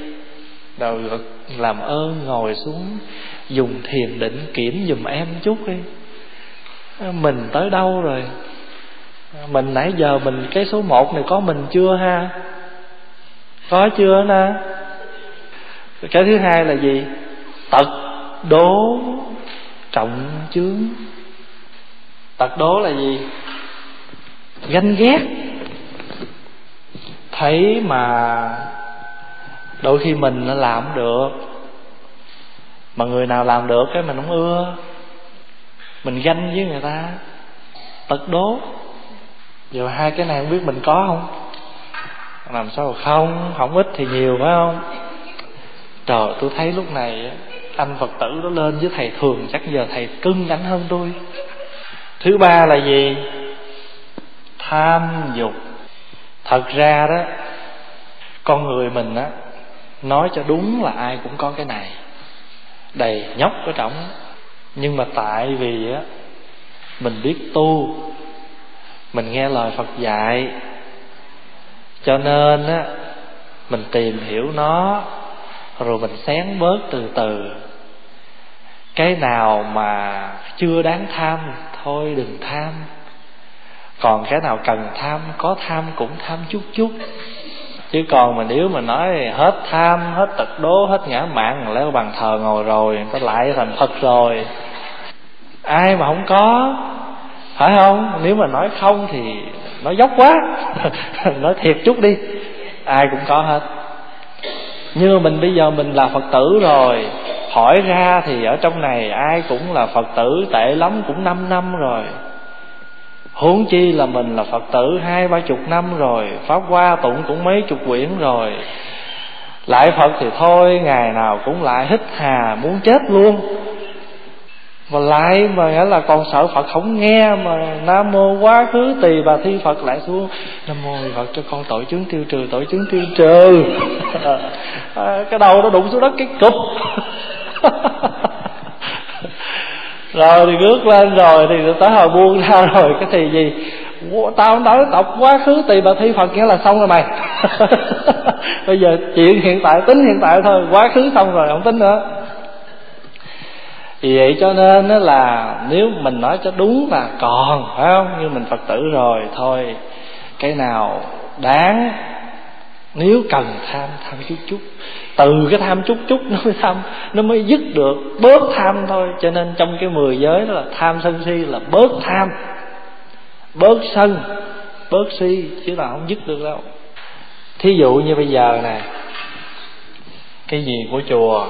Speaker 1: Đầu gật làm ơn ngồi xuống, dùng thiền định kiểm giùm em chút đi. À, mình tới đâu rồi? À, mình nãy giờ mình, cái số một này có mình chưa ha? Có chưa nè cái thứ hai là gì? Tật đố trọng chướng. Tật đố là gì? Ganh ghét thấy mà đôi khi mình làm được. Mà người nào làm được cái mình không ưa. Mình ganh với người ta. Tật đố. Giờ hai cái này không biết mình có không? Làm sao không? Không ít thì nhiều, phải không? Trời, tôi thấy lúc này anh phật tử nó lên với thầy thường, chắc giờ thầy cưng đánh hơn tôi. Thứ ba là gì? Tham dục thật ra đó, con người mình á, nói cho đúng là ai cũng có cái này. Đầy nhóc ở trong nhưng mà tại vì á, mình biết tu, mình nghe lời phật dạy, cho nên á, mình tìm hiểu nó, rồi mình xén bớt từ từ. Cái nào mà chưa đáng tham, thôi đừng tham còn cái nào cần tham, có tham cũng tham chút chút. Chứ còn mà nếu mà nói hết tham, hết tật đố, hết ngã mạn lấy bàn thờ ngồi rồi, có ta lại thành phật rồi. Ai mà không có, phải không? Nếu mà nói không thì nói dốc quá, nói thiệt chút đi, ai cũng có hết. Nhưng mà mình bây giờ mình là phật tử rồi, hỏi ra thì ở trong này ai cũng là phật tử, tệ lắm cũng 5 năm rồi huống chi là mình là phật tử hai ba chục năm rồi pháp hoa tụng cũng mấy chục quyển rồi. Lại phật thì thôi ngày nào cũng lại hít hà muốn chết luôn. Mà lại mà nghĩa là còn sợ phật không nghe mà nam mô quá khứ tỳ bà thi phật lại xuống nam mô phật cho con tội chứng tiêu trừ tội chứng tiêu trừ. À, cái đầu nó đụng xuống đất cái cục rồi thì ngước lên rồi thì tới hồi buông ra rồi, cái thì gì? Tao nói, đọc quá khứ tỳ bà thi phật nghĩa là xong rồi mày. Bây giờ chuyện hiện tại, tính hiện tại thôi, quá khứ xong rồi, không tính nữa. Vì vậy cho nên đó là nếu mình nói cho đúng là còn, phải không? Như mình phật tử rồi, thôi, cái nào đáng, nếu cần tham tham chút chút từ cái tham chút chút nó mới tham nó mới dứt được bớt tham thôi. Cho nên trong cái mười giới đó là tham sân si là bớt tham, bớt sân, bớt si, chứ là không dứt được đâu. Thí dụ như bây giờ nè, cái gì của chùa?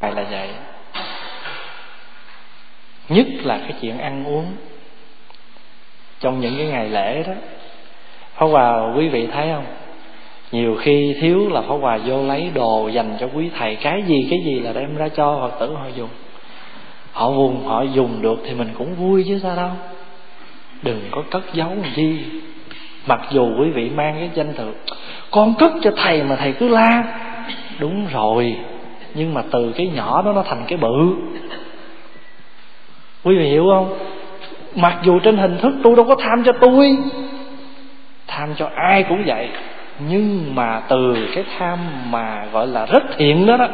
Speaker 1: Phải là vậy. Nhất là cái chuyện ăn uống. Trong những cái ngày lễ đó Hôm vào quý vị thấy không? Nhiều khi thiếu là phó quà vô lấy đồ dành cho quý thầy. Cái gì cái gì là đem ra cho Phật tử họ dùng? Họ vùng, họ dùng được thì mình cũng vui chứ sao đâu. Đừng có cất giấu làm chi. Mặc dù quý vị mang cái danh tự con cất cho thầy mà thầy cứ la. Đúng rồi, nhưng mà từ cái nhỏ đó nó thành cái bự. Quý vị hiểu không? Mặc dù trên hình thức, tôi đâu có tham cho tôi. Tham cho ai cũng vậy nhưng mà từ cái tham mà gọi là rất thiện đó đó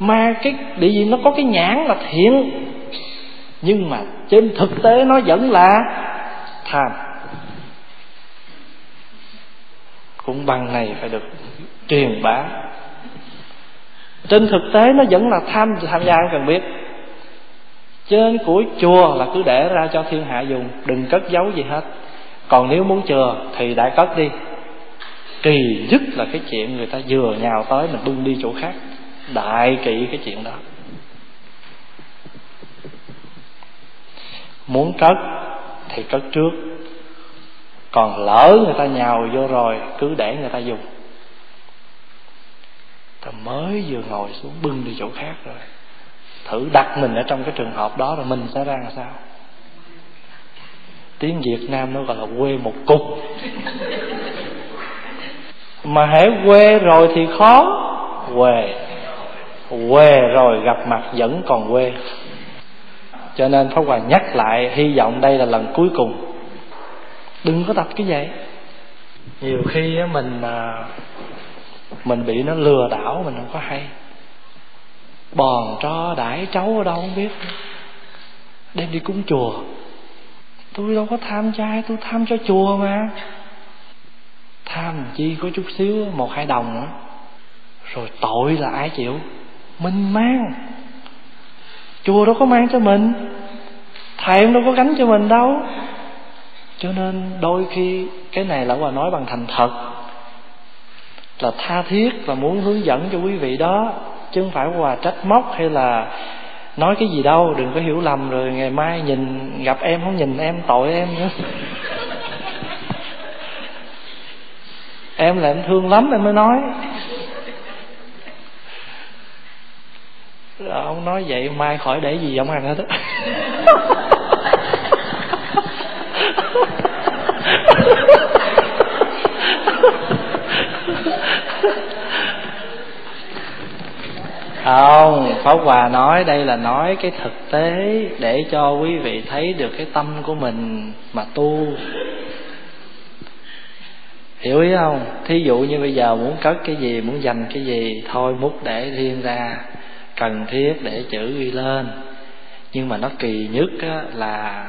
Speaker 1: mà cái địa gì nó có cái nhãn là thiện, nhưng mà trên thực tế nó vẫn là tham. Cũng bằng này phải được truyền bá. Trên thực tế nó vẫn là tham tham gia cần biết. Trên của chùa là cứ để ra cho thiên hạ dùng, đừng cất giấu gì hết. Còn nếu muốn chừa thì đại cất đi kỳ nhất là cái chuyện người ta vừa nhào tới mình bưng đi chỗ khác. Đại kỵ cái chuyện đó. Muốn cất thì cất trước. Còn lỡ người ta nhào vô rồi, cứ để người ta dùng. Ta mới vừa ngồi xuống bưng đi chỗ khác rồi. Thử đặt mình ở trong cái trường hợp đó rồi mình sẽ ra làm sao? Tiếng việt nam nó gọi là quê một cục mà hãy quê rồi thì khó. Quê. Quê rồi gặp mặt vẫn còn quê. Cho nên Pháp Hòa nhắc lại, hy vọng đây là lần cuối cùng. Đừng có tập cái vậy nhiều khi mình à, mình bị nó lừa đảo, mình không có hay. Bòn cho đãi cháu ở đâu không biết. Đem đi cúng chùa. Tôi đâu có tham trai tôi tham cho chùa mà tham chi có chút xíu, một hai đồng nữa. Rồi tội là ai chịu? Mình mang. Chùa đâu có mang cho mình. Thầy đâu có gánh cho mình đâu. Cho nên đôi khi cái này là hòa nói bằng thành thật. Là tha thiết và muốn hướng dẫn cho quý vị đó, chứ không phải hòa trách móc hay là nói cái gì đâu, đừng có hiểu lầm rồi ngày mai nhìn gặp em không nhìn em, tội em nữa. Em là em thương lắm, em mới nói. Ông nói vậy, mai khỏi để gì ông ăn hết á. Không, pháp hòa nói đây là nói cái thực tế để cho quý vị thấy được cái tâm của mình mà tu hiểu ý không? Thí dụ như bây giờ muốn cất cái gì muốn dành cái gì thôi múc để riêng ra cần thiết để chữ ghi lên. Nhưng mà nó kỳ nhất á, là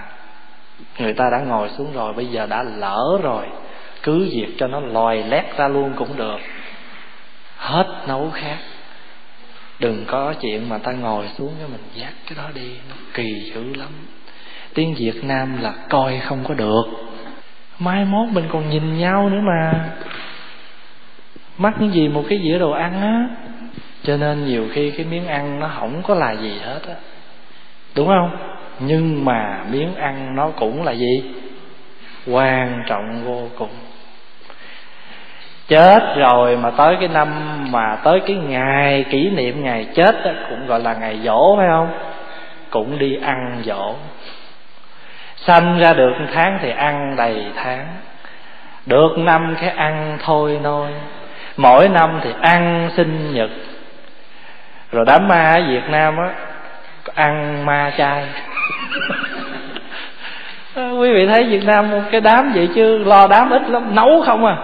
Speaker 1: người ta đã ngồi xuống rồi bây giờ đã lỡ rồi. Cứ việc cho nó lòi lét ra luôn cũng được. Hết nấu khác. Đừng có chuyện mà ta ngồi xuống cho mình dắt cái đó đi. Nó kỳ dữ lắm. Tiếng việt nam là coi không có được mai mốt mình còn nhìn nhau nữa mà. Mắc cái gì một cái dĩa đồ ăn á. Cho nên nhiều khi cái miếng ăn nó không có là gì hết á. Đúng không? Nhưng mà miếng ăn nó cũng là gì? Quan trọng vô cùng. Chết rồi mà tới cái năm mà tới cái ngày kỷ niệm ngày chết đó, cũng gọi là ngày dỗ phải không? Cũng đi ăn dỗ sanh ra được tháng thì ăn đầy tháng. Được năm cái ăn thôi nôi. Mỗi năm thì ăn sinh nhật. Rồi đám ma ở việt nam á ăn ma chay. Quý vị thấy việt nam cái đám vậy chứ lo đám ít lắm nấu không à.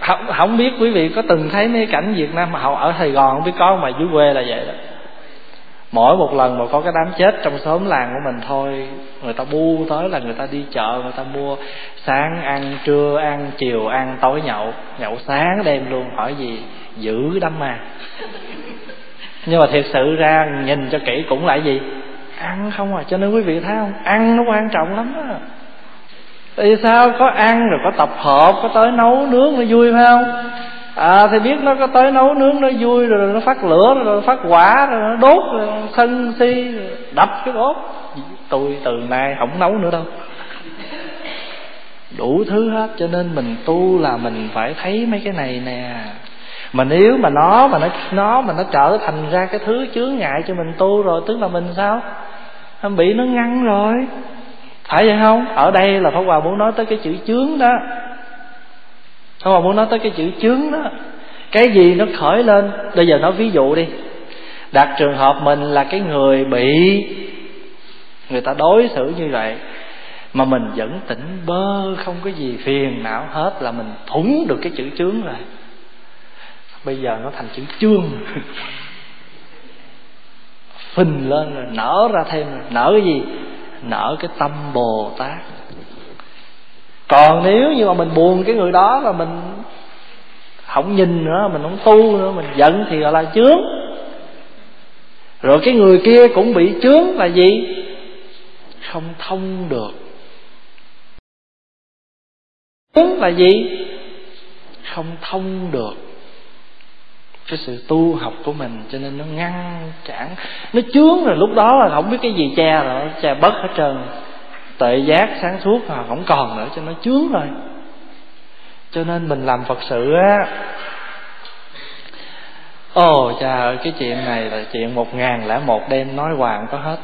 Speaker 1: Không, không biết quý vị có từng thấy mấy cảnh Việt Nam mà họ ở Sài Gòn không biết có mà dưới quê là vậy đó mỗi một lần mà có cái đám chết trong xóm làng của mình thôi, người ta bu tới là người ta đi chợ, người ta mua sáng, ăn trưa, ăn chiều, ăn tối nhậu. Nhậu sáng đêm luôn, hỏi gì? Giữ đám ma. Nhưng mà thiệt sự ra, nhìn cho kỹ cũng lại gì? Ăn không à cho nên quý vị thấy không? Ăn nó quan trọng lắm á. Tại sao? Có ăn rồi có tập hợp, có tới nấu nướng nó vui phải không? À thì biết nó có tới nấu nướng, nó vui, rồi nó phát lửa, rồi nó phát quả, rồi nó đốt, rồi sân si đập cái đốt. Tôi từ nay không nấu nữa đâu. Đủ thứ hết, cho nên mình tu là mình phải thấy mấy cái này nè. Mà nếu mà nó mà nó nó, mà nó trở thành ra cái thứ chướng ngại cho mình tu rồi, tức là mình sao? Bị nó ngăn rồi. Phải vậy không? Ở đây là pháp hòa muốn nói tới cái chữ chướng đó pháp mà muốn nói tới cái chữ chướng đó? Cái gì nó khởi lên? Bây giờ nói ví dụ đi. Đặt trường hợp mình là cái người bị người ta đối xử như vậy, mà mình vẫn tỉnh bơ, không có gì phiền não hết là mình thủng được cái chữ chướng rồi bây giờ nó thành chữ chương. Phình lên rồi nở ra thêm rồi. Nở cái gì? Nở cái tâm bồ tát còn nếu như mà mình buồn cái người đó là mình không nhìn nữa, mình không tu nữa, mình giận thì gọi là chướng. Rồi cái người kia cũng bị chướng là gì? Không thông được. Chướng là gì? Không thông được. Cái sự tu học của mình cho nên nó ngăn cản. Nó chướng rồi lúc đó là không biết cái gì che rồi, che bất hết trơn tệ giác sáng suốt mà không còn nữa cho nó chướng rồi. Cho nên mình làm phật sự á ồ oh, cha ơi cái chuyện này là chuyện một ngàn lẻ một đêm nói hoàng có hết.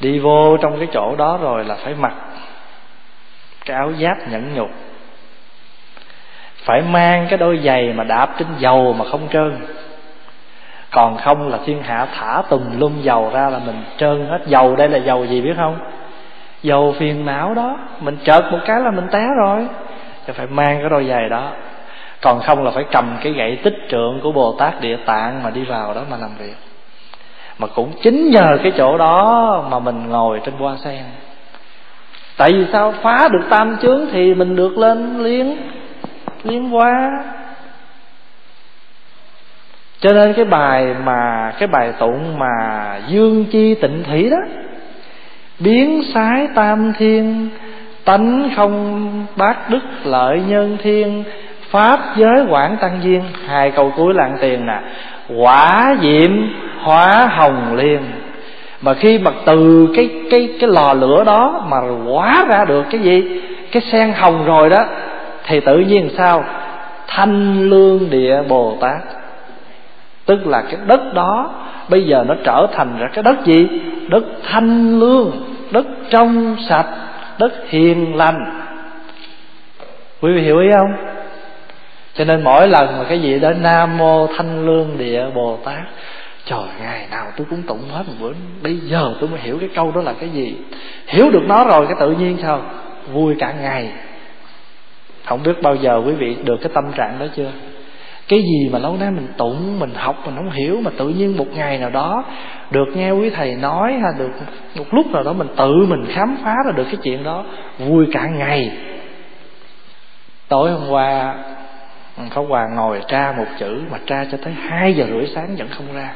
Speaker 1: Đi vô trong cái chỗ đó rồi là phải mặc cái áo giáp nhẫn nhục. Phải mang cái đôi giày mà đạp trên dầu mà không trơn. Còn không là thiên hạ thả tùm lum dầu ra là mình trơn hết. Dầu đây là dầu gì biết không? Dầu phiền não đó, mình chợt một cái là mình té rồi. Thì phải mang cái đôi giày đó. Còn không là phải cầm cái gậy tích trượng của bồ tát địa tạng mà đi vào đó mà làm việc. Mà cũng chính nhờ cái chỗ đó mà mình ngồi trên hoa sen. Tại vì sao? Phá được tam chướng thì mình được lên liên liên hoa. Cho nên cái bài mà, cái bài tụng mà dương chi tịnh thủy đó biến sái tam thiên, tánh không bát đức lợi nhân thiên. Pháp giới quảng tăng viên hai câu cuối lạng tiền nè. Quả diệm, hóa hồng liên mà khi mà từ cái cái cái lò lửa đó mà hóa ra được cái gì? Cái sen hồng rồi đó, thì tự nhiên sao? Thanh lương địa bồ tát tức là cái đất đó bây giờ nó trở thành ra cái đất gì? Đất thanh lương, đất trong sạch, đất hiền lành. Quý vị hiểu ý không? Cho nên mỗi lần mà cái gì đó nam mô thanh lương địa bồ tát, trời, ngày nào tôi cũng tụng hết một bữa. Bây giờ tôi mới hiểu cái câu đó là cái gì. Hiểu được nó rồi cái tự nhiên sao? Vui cả ngày. Không biết bao giờ quý vị được cái tâm trạng đó chưa? Cái gì mà lâu nay mình tụng, mình học, mình không hiểu mà tự nhiên một ngày nào đó được nghe quý thầy nói hay được một lúc nào đó mình tự mình khám phá ra được cái chuyện đó, vui cả ngày. Tối hôm qua, Pháp Hòa ngồi tra một chữ Mà tra cho tới 2 giờ rưỡi sáng vẫn không ra.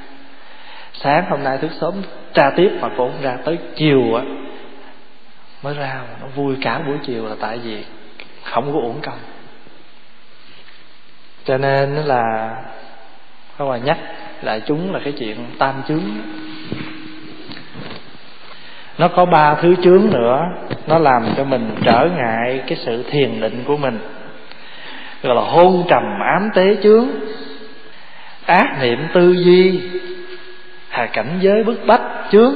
Speaker 1: Sáng hôm nay thức sớm tra tiếp mà cũng không ra Tới chiều á, mới ra Nó vui cả buổi chiều là tại vì Không có uổng công. Cho nên là không Hòa nhắc lại chúng là cái chuyện tam chướng. Nó có ba thứ chướng nữa, nó làm cho mình trở ngại cái sự thiền định của mình. Gọi là hôn trầm ám tế chướng, ác niệm tư duy, hà cảnh giới bức bách chướng.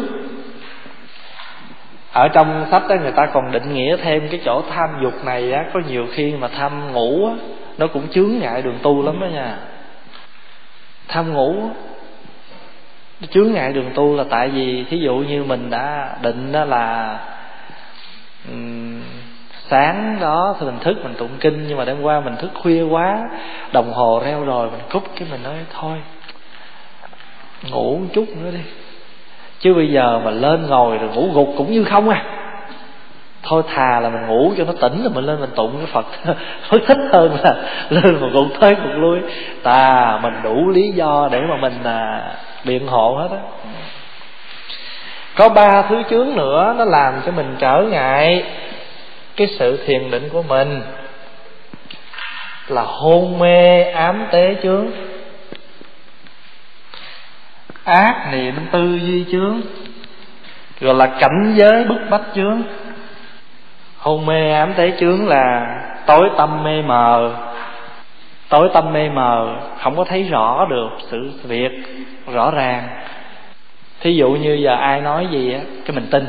Speaker 1: Ở trong sách đó người ta còn định nghĩa thêm cái chỗ tham dục này á, có nhiều khi mà tham ngủ á nó cũng chướng ngại đường tu lắm đó nha. Tham ngủ nó chướng ngại đường tu là tại vì thí dụ như mình đã định đó là um, sáng đó thì mình thức mình tụng kinh nhưng mà đêm qua mình thức khuya quá đồng hồ reo rồi mình cúp cái mình nói thôi ngủ một chút nữa đi. Chứ bây giờ mà lên ngồi rồi ngủ gục cũng như không à thôi thà là mình ngủ cho nó tỉnh rồi mình lên mình tụng cái phật. Mới thích hơn là lên một cuộc tới một lui. Ta mình đủ lý do để mà mình à, biện hộ hết á. Có ba thứ chướng nữa nó làm cho mình trở ngại cái sự thiền định của mình. Là hôn mê ám tế chướng. Ác niệm tư duy chướng. Rồi là cảnh giới bức bách chướng hôn mê ám tế chướng là tối tâm mê mờ. Tối tâm mê mờ, không có thấy rõ được sự việc rõ ràng. Thí dụ như giờ ai nói gì á, cái mình tin.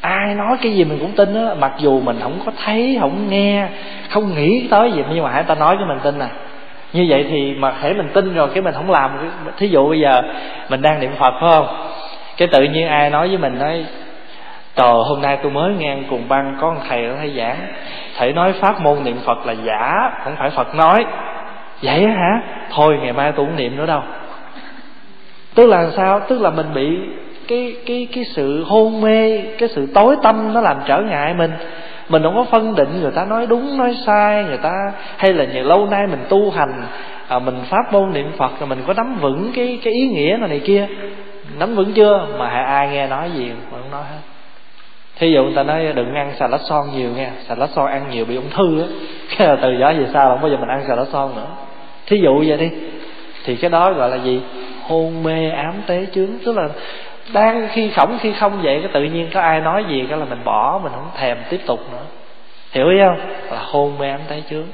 Speaker 1: Ai nói cái gì mình cũng tin á, mặc dù mình không có thấy, không nghe, không nghĩ tới gì, nhưng mà hãy ta nói cái mình tin nè. Như vậy thì mà hãy mình tin rồi, cái mình không làm, thí dụ bây giờ mình đang niệm phật, phải không? Cái tự nhiên ai nói với mình nói trời hôm nay tôi mới nghe cùng băng có một thầy ở thầy giảng thầy nói pháp môn niệm phật là giả không phải phật nói. Vậy hả? Thôi ngày mai tôi cũng niệm nữa đâu. Tức là sao? Tức là mình bị cái cái cái sự hôn mê cái sự tối tâm nó làm trở ngại mình. Mình không có phân định người ta nói đúng nói sai người ta hay là nhiều lâu nay mình tu hành à, mình pháp môn niệm phật là mình có nắm vững cái cái ý nghĩa này, này kia. Nắm vững chưa? Mà ai nghe nói gì mà không nói hết thí dụ người ta nói, đừng ăn xà lách son nhiều nha xà lách son ăn nhiều bị ung thư á. Cái là từ đó về sau không bao giờ mình ăn xà lách son nữa. Thí dụ vậy đi. Thì cái đó gọi là gì? Hôn mê, ám tế chướng tức là đang khi khổng khi không vậy, cái tự nhiên có ai nói gì, cái là mình bỏ, mình không thèm tiếp tục nữa. Hiểu ý không? Là hôn mê, ám tế chướng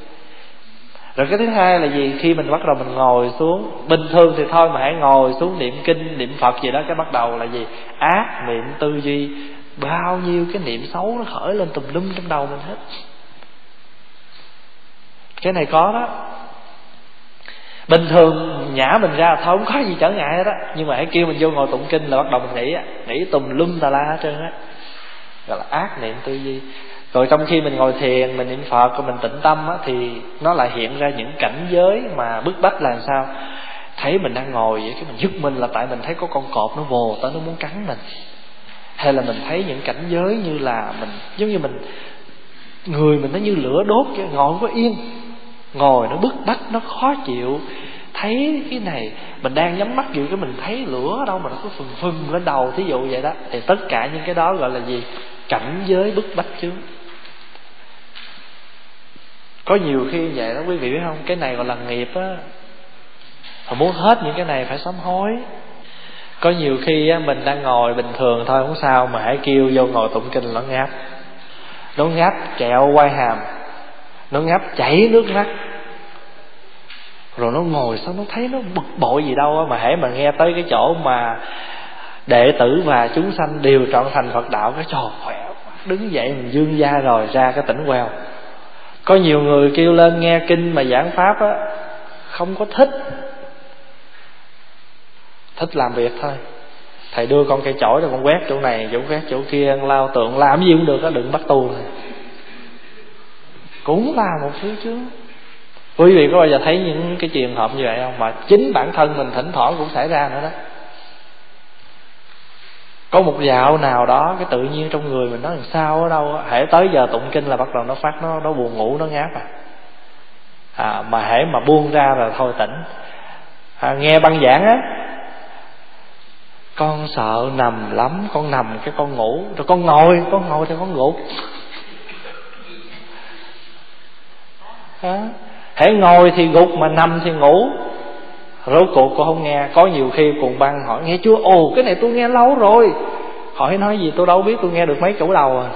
Speaker 1: rồi cái thứ hai là gì? Khi mình bắt đầu mình ngồi xuống, bình thường thì thôi mà hãy ngồi xuống niệm kinh, niệm phật gì đó, cái bắt đầu là gì? Ác niệm tư duy bao nhiêu cái niệm xấu nó khởi lên tùm lum trong đầu mình hết. Cái này có đó. Bình thường nhả mình ra thôi, không có gì trở ngại đó nhưng mà hãy kêu mình vô ngồi tụng kinh là bắt đầu mình nghĩ nghĩ tùm lum tà la hết trơn á. Gọi là ác niệm tư duy. Rồi trong khi mình ngồi thiền, mình niệm phật, rồi mình tĩnh tâm á, thì nó lại hiện ra những cảnh giới mà bức bách là sao? Thấy mình đang ngồi vậy, cái mình giúp mình là tại mình thấy có con cọp nó vồ tới, nó muốn cắn mình hay là mình thấy những cảnh giới như là mình, giống như mình, người mình nó như lửa đốt vậy, ngồi không có yên. Ngồi nó bức bách, nó khó chịu. Thấy cái này, mình đang nhắm mắt gì cái mình thấy lửa ở đâu mà nó cứ phừng phừng lên đầu, thí dụ vậy đó. Thì tất cả những cái đó gọi là gì? Cảnh giới bức bách chứ. Có nhiều khi vậy đó, quý vị biết không? Cái này gọi là nghiệp á. Mà muốn hết những cái này phải sám hối có nhiều khi á, mình đang ngồi bình thường thôi không sao mà hãy kêu vô ngồi tụng kinh nó ngáp. Nó ngáp kẹo quay hàm. Nó ngáp chảy nước mắt. Rồi nó ngồi sao nó thấy nó bực bội gì đâu á mà hãy mà nghe tới cái chỗ mà đệ tử và chúng sanh đều trọn thành phật đạo cái trò khỏe đứng dậy mình dương da rồi ra cái tỉnh queo. Có nhiều người kêu lên nghe kinh mà giảng pháp á không có thích thích làm việc thôi. Thầy đưa con cây chổi rồi con quét chỗ này chỗ khác chỗ kia lao tượng làm gì cũng được á đừng bắt tu này. cũng là một thứ chứ. Quý vị có bao giờ thấy những cái trường hợp như vậy không? Mà chính bản thân mình thỉnh thoảng cũng xảy ra nữa đó. Có một dạo nào đó cái tự nhiên trong người mình nói làm sao ở đâu hễ tới giờ tụng kinh là bắt đầu nó phát nó nó buồn ngủ nó ngáp à, à mà hễ mà buông ra là thôi tỉnh. À, nghe băng giảng á con sợ nằm lắm con nằm cái con ngủ. Rồi con ngồi con ngồi thì con ngủ. À, hãy ngồi thì gục mà nằm thì ngủ. Rốt cuộc cô không nghe. Có nhiều khi cùng băng hỏi nghe chưa? Ồ cái này tôi nghe lâu rồi. Hỏi nói gì tôi đâu biết tôi nghe được mấy chỗ đầu à.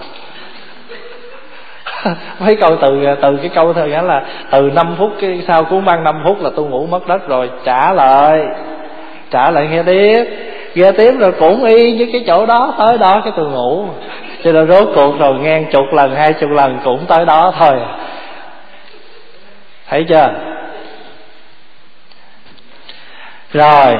Speaker 1: Mấy câu từ từ cái câu thôi nghĩa là từ 5 phút cái sau cuốn băng 5 phút là tôi ngủ mất đất rồi. Trả lời. Trả lời nghe tiếp nghe tiếp rồi, cũng y với cái chỗ đó, tới đó cái tôi ngủ. Cho nên rốt cuộc rồi ngang chục lần, hai chục lần cũng tới đó thôi. Thấy chưa? Rồi.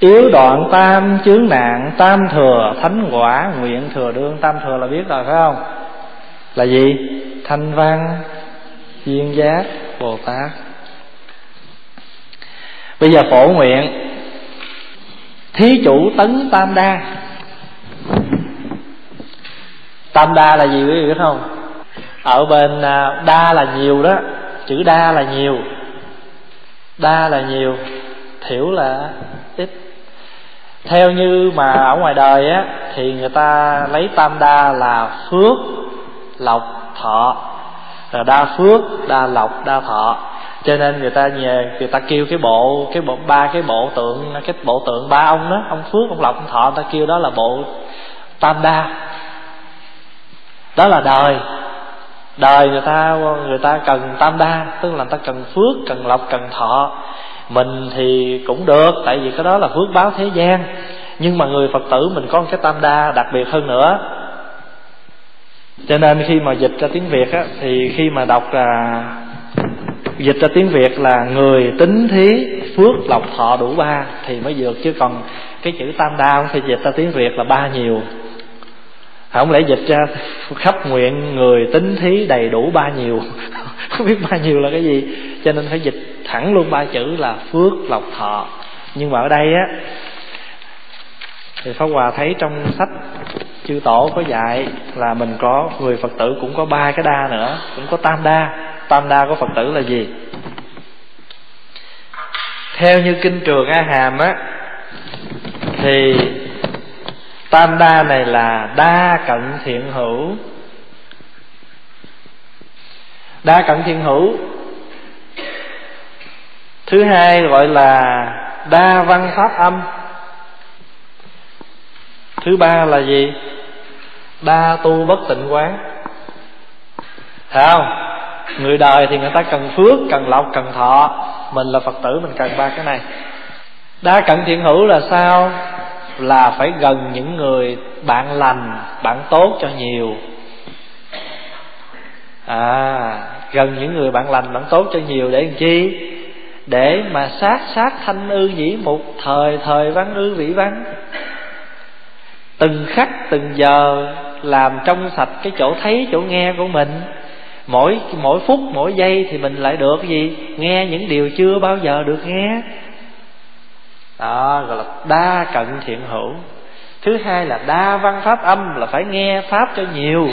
Speaker 1: Yếu đoạn tam chướng nạn, tam thừa, thánh quả, nguyện thừa đương. Tam thừa là biết rồi, phải không? Là gì? Thanh văn, duyên giác, bồ tát. Bây giờ phổ nguyện thí chủ tấn tam đa. Tam đa là gì quý vị biết không? Ở bên à, đa là nhiều đó. Chữ đa là nhiều. Đa là nhiều. Thiểu là ít. Theo như mà ở ngoài đời á, thì người ta lấy tam đa là phước, lộc, thọ. Là đa phước, đa lộc, đa thọ cho nên người ta nhờ, người ta kêu cái bộ cái bộ, ba cái bộ tượng, cái bộ tượng ba ông đó, ông phước, ông lộc, ông thọ, người ta kêu đó là bộ tam đa đó là đời. Đời người ta người ta cần tam đa tức là người ta cần phước, cần lộc, cần thọ. Mình thì cũng được, tại vì cái đó là phước báo thế gian. Nhưng mà người phật tử mình có một cái tam đa đặc biệt hơn nữa. Cho nên khi mà dịch ra tiếng việt á, thì khi mà đọc là dịch ra tiếng việt là người tính thí, phước, lộc, thọ đủ ba. Thì mới được, chứ còn cái chữ tam đa thì dịch ra tiếng việt là ba nhiều. Không lẽ dịch ra khắp nguyện người tính thí đầy đủ ba nhiều? Không biết ba nhiều là cái gì. Cho nên phải dịch thẳng luôn ba chữ là phước, lộc, thọ. Nhưng mà ở đây á, thì pháp hòa thấy trong sách chư tổ có dạy là mình có, người phật tử cũng có ba cái đa nữa. Cũng có tam đa tam đa của phật tử là gì? Theo như kinh trường a hàm á, thì tam đa này là đa cận thiện hữu. Đa cận thiện hữu. Thứ hai gọi là đa văn pháp âm. Thứ ba là gì? Đa tu bất tịnh quán. Thấy không? Người đời thì người ta cần phước, cần lộc, cần thọ. Mình là phật tử, mình cần ba cái này. Đa cận thiện hữu là sao? Là phải gần những người bạn lành, bạn tốt cho nhiều. À gần những người bạn lành, bạn tốt cho nhiều để làm chi? Để mà sát sát thanh ư dĩ một thời thời văn ư vĩ văn. Từng khắc, từng giờ làm trong sạch cái chỗ thấy, chỗ nghe của mình mỗi mỗi phút mỗi giây thì mình lại được gì? Nghe những điều chưa bao giờ được nghe. Đó gọi là đa cận thiện hữu. Thứ hai là đa văn pháp âm là phải nghe pháp cho nhiều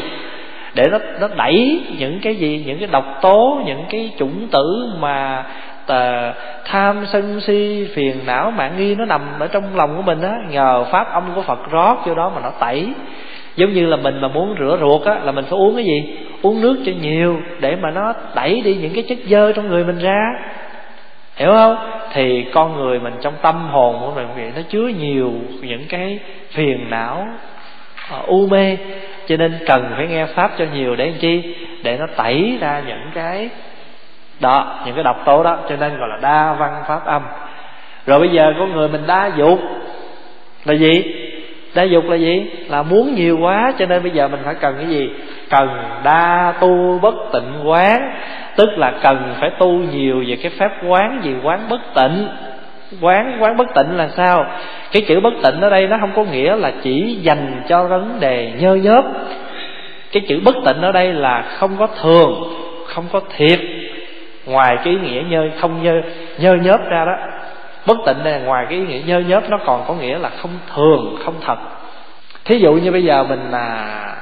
Speaker 1: để nó nó đẩy những cái gì những cái độc tố những cái chủng tử mà tờ, tham sân si phiền não mạng nghi nó nằm ở trong lòng của mình á nhờ pháp âm của phật rót vô đó mà nó tẩy giống như là mình mà muốn rửa ruột á là mình phải uống cái gì? Uống nước cho nhiều để mà nó đẩy đi những cái chất dơ trong người mình ra. Hiểu không? Thì con người mình trong tâm hồn của mình vậy nó chứa nhiều những cái phiền não uh, u mê. Cho nên cần phải nghe pháp cho nhiều để làm chi? Để nó tẩy ra những cái đó những cái độc tố đó. Cho nên gọi là đa văn pháp âm. Rồi bây giờ con người mình đa dục. Là gì? Đa dục là gì? Là muốn nhiều quá, cho nên bây giờ mình phải cần cái gì? Cần đa tu bất tịnh quán. Tức là cần phải tu nhiều về cái phép quán gì? Quán bất tịnh. Quán quán bất tịnh là sao? Cái chữ bất tịnh ở đây nó không có nghĩa là chỉ dành cho vấn đề nhơ nhớp. Cái chữ bất tịnh ở đây là không có thường, không có thiệt. Ngoài cái ý nghĩa nhơ, không nhơ nhơ nhớp ra đó bất tịnh này ngoài cái ý nghĩa nhơ nhớp, nó còn có nghĩa là không thường, không thật. Thí dụ như bây giờ mình là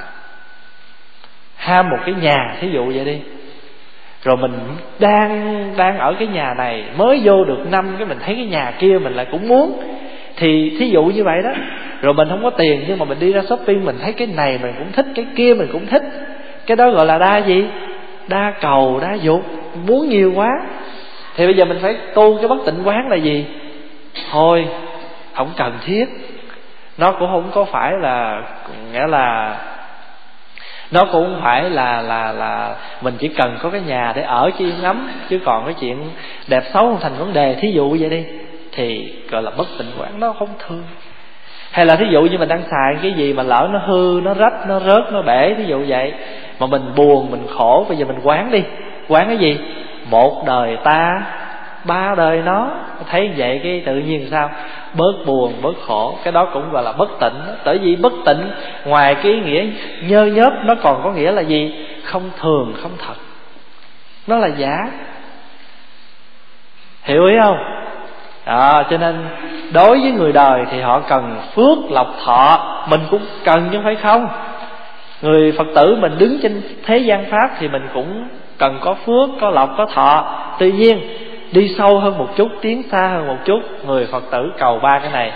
Speaker 1: ham một cái nhà, thí dụ vậy đi. Rồi mình đang đang ở cái nhà này, mới vô được năm cái mình thấy cái nhà kia mình lại cũng muốn. Thì thí dụ như vậy đó. Rồi mình không có tiền, nhưng mà mình đi ra shopping, mình thấy cái này mình cũng thích, cái kia mình cũng thích. Cái đó gọi là đa gì? Đa cầu, đa dục. Muốn nhiều quá thì bây giờ mình phải tu cái bất tịnh quán là gì? Thôi, không cần thiết. Nó cũng không có phải là, nghĩa là, nó cũng không phải là là là mình chỉ cần có cái nhà để ở chứ ngắm, chứ còn cái chuyện đẹp xấu không thành vấn đề. Thí dụ vậy đi, thì gọi là bất tịnh quán nó không thương. Hay là thí dụ như mình đang xài cái gì mà lỡ nó hư, nó rách, nó rớt, nó bể, thí dụ vậy, mà mình buồn, mình khổ, bây giờ mình quán đi. Quán cái gì? Một đời ta ba đời nó. Thấy vậy cái tự nhiên sao? Bớt buồn bớt khổ. Cái đó cũng gọi là bất tịnh. Tại vì bất tịnh ngoài cái ý nghĩa nhơ nhớp nó còn có nghĩa là gì? Không thường không thật. Nó là giả. Hiểu ý không? À, cho nên đối với người đời thì họ cần phước lộc thọ. Mình cũng cần chứ phải không. Người phật tử mình đứng trên thế gian pháp thì mình cũng cần có phước có lộc có thọ. Tuy nhiên đi sâu hơn một chút tiến xa hơn một chút người phật tử cầu ba cái này.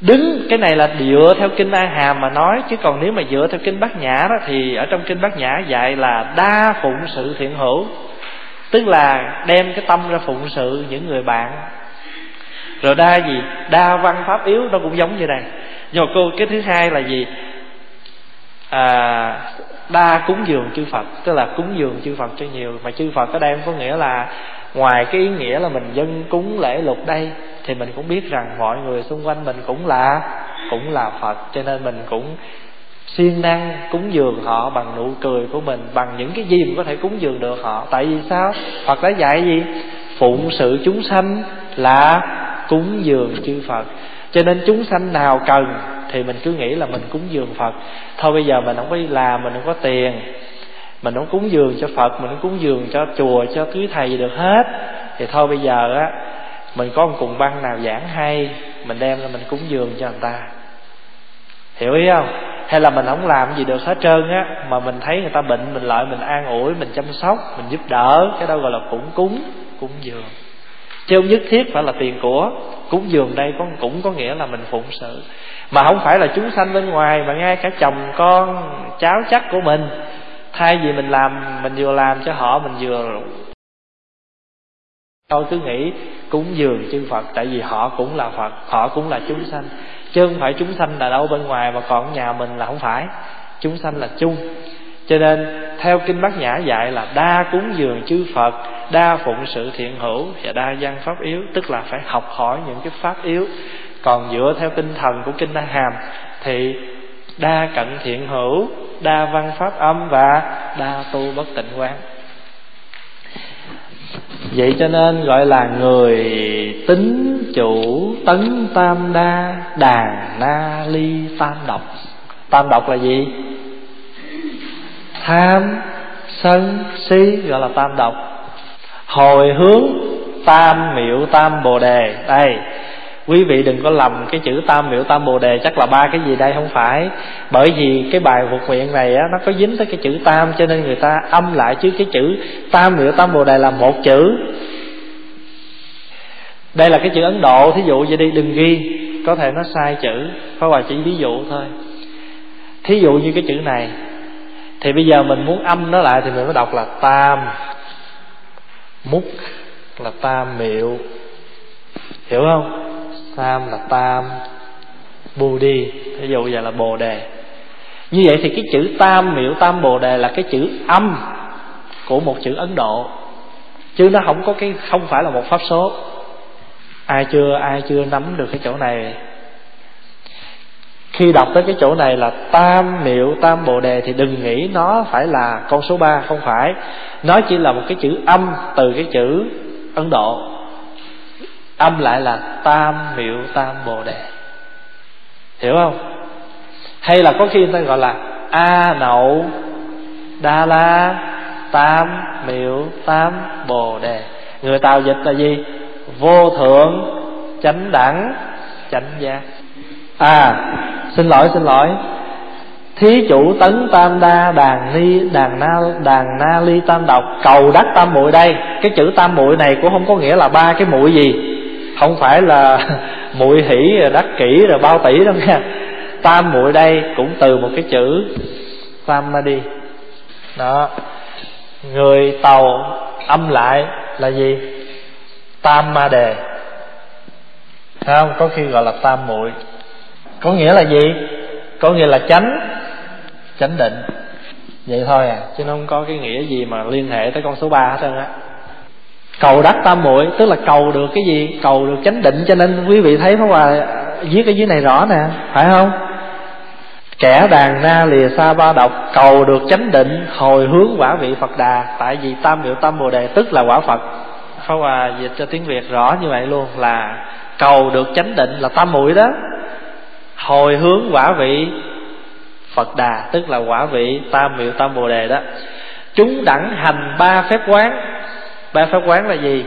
Speaker 1: Đứng cái này là dựa theo kinh a hàm mà nói chứ còn nếu mà dựa theo kinh bát nhã đó thì ở trong kinh bát nhã dạy là đa phụng sự thiện hữu. Tức là đem cái tâm ra phụng sự những người bạn. Rồi đa gì? Đa văn pháp yếu nó cũng giống như này. Nhưng mà cô cái thứ hai là gì? À, đa cúng dường chư Phật, tức là cúng dường chư Phật cho nhiều. Mà chư Phật ở đây có nghĩa là ngoài cái ý nghĩa là mình dân cúng lễ lục đây, thì mình cũng biết rằng mọi người xung quanh mình cũng là cũng là Phật. Cho nên mình cũng siêng năng cúng dường họ bằng nụ cười của mình, bằng những cái gì mình có thể cúng dường được họ. Tại vì sao? Phật đã dạy gì? Phụng sự chúng sanh là cúng dường chư Phật. Cho nên chúng sanh nào cần thì mình cứ nghĩ là mình cúng dường phật. Thôi bây giờ mình không có đi làm, mình không có tiền, mình không cúng dường cho phật, mình không cúng dường cho chùa, cho quý thầy gì được hết. Thì thôi bây giờ á, mình có một cùng băng nào giảng hay, mình đem ra mình cúng dường cho người ta. Hiểu ý không? Hay là mình không làm gì được hết trơn á, mà mình thấy người ta bệnh, mình lợi, mình an ủi, mình chăm sóc, mình giúp đỡ, cái đó gọi là cũng cúng cúng dường chứ không nhất thiết phải là tiền của cúng dường đây cũng cũng có nghĩa là mình phụng sự. Mà không phải là chúng sanh bên ngoài, mà ngay cả chồng con, cháu chắc của mình, thay vì mình làm, mình vừa làm cho họ, mình vừa tôi cứ nghĩ cúng dường chư Phật, tại vì họ cũng là Phật, họ cũng là chúng sanh. Chứ không phải chúng sanh là đâu bên ngoài, mà còn nhà mình là không phải. Chúng sanh là chung. Cho nên, theo kinh bát nhã dạy là đa cúng dường chư Phật đa phụng sự thiện hữu và đa văn pháp yếu, tức là phải học hỏi những cái pháp yếu. Còn dựa theo tinh thần của kinh đa Hàm thì đa cận thiện hữu, đa văn pháp âm và đa tu bất tịnh quán. Vậy cho nên gọi là người tính chủ tấn tam đa, đàn na ly tam độc. Tam độc là gì? Tham, sân, si, gọi là tam độc hồi hướng tam miệu tam bồ đề. Đây, quý vị đừng có lầm cái chữ tam miệu tam bồ đề chắc là ba cái gì đây, không phải. Bởi vì cái bài phục nguyện này á, nó có dính tới cái chữ tam, cho nên người ta âm lại chứ cái chữ tam miệu tam bồ đề là một chữ. Đây là cái chữ ấn độ, thí dụ vậy đi, đừng ghi, có thể nó sai chữ phải Hòa chỉ ví dụ thôi. Thí dụ như cái chữ này, thì bây giờ mình muốn âm nó lại thì mình mới đọc là tam múc là tam miệu. Hiểu không? Tam là tam, bù đi. Ví dụ giờ là bồ đề. Như vậy thì cái chữ tam miệu, tam bồ đề là cái chữ âm của một chữ ấn độ. Chứ nó không có cái, không phải là một pháp số. Ai chưa ai chưa nắm được cái chỗ này? Khi đọc tới cái chỗ này là tam miệu tam bồ đề thì đừng nghĩ nó phải là con số ba, không phải. Nó chỉ là một cái chữ âm từ cái chữ ấn độ. Âm lại là tam miệu tam bồ đề. Hiểu không? Hay là có khi người ta gọi là a nậu, đa la, tam miệu tam bồ đề. Người tàu dịch là gì? Vô thượng, chánh đẳng, chánh giác. À xin lỗi xin lỗi. Thí chủ tấn tam đa, đàn ni, đàn na đàn na ly tam độc, cầu đắc tam muội đây. Cái chữ tam muội này cũng không có nghĩa là ba cái muội gì. Không phải là muội hỷ rồi đắc kỹ rồi bao tỷ đâu nha. Tam muội đây cũng từ một cái chữ tam ma đi. Đó. Người tàu âm lại là gì? Tam ma đề. Không? Có khi gọi là tam muội có nghĩa là gì? Có nghĩa là chánh. Chánh định. Vậy thôi à. Chứ nó không có cái nghĩa gì mà liên hệ tới con số ba hết trơn á. Cầu đắc tam muội tức là cầu được cái gì? Cầu được chánh định. Cho nên quý vị thấy Pháp Hòa viết cái dưới này rõ nè. Phải không? Kẻ đàn na lìa xa ba độc cầu được chánh định hồi hướng quả vị phật đà. Tại vì tam miệu tam bồ đề tức là quả phật. Pháp Hòa dịch cho tiếng Việt rõ như vậy luôn là cầu được chánh định là tam muội đó hồi hướng quả vị. Phật Đà, tức là quả vị tam miệu tam bồ đề đó. Chúng đẳng hành ba phép quán. Ba phép quán là gì?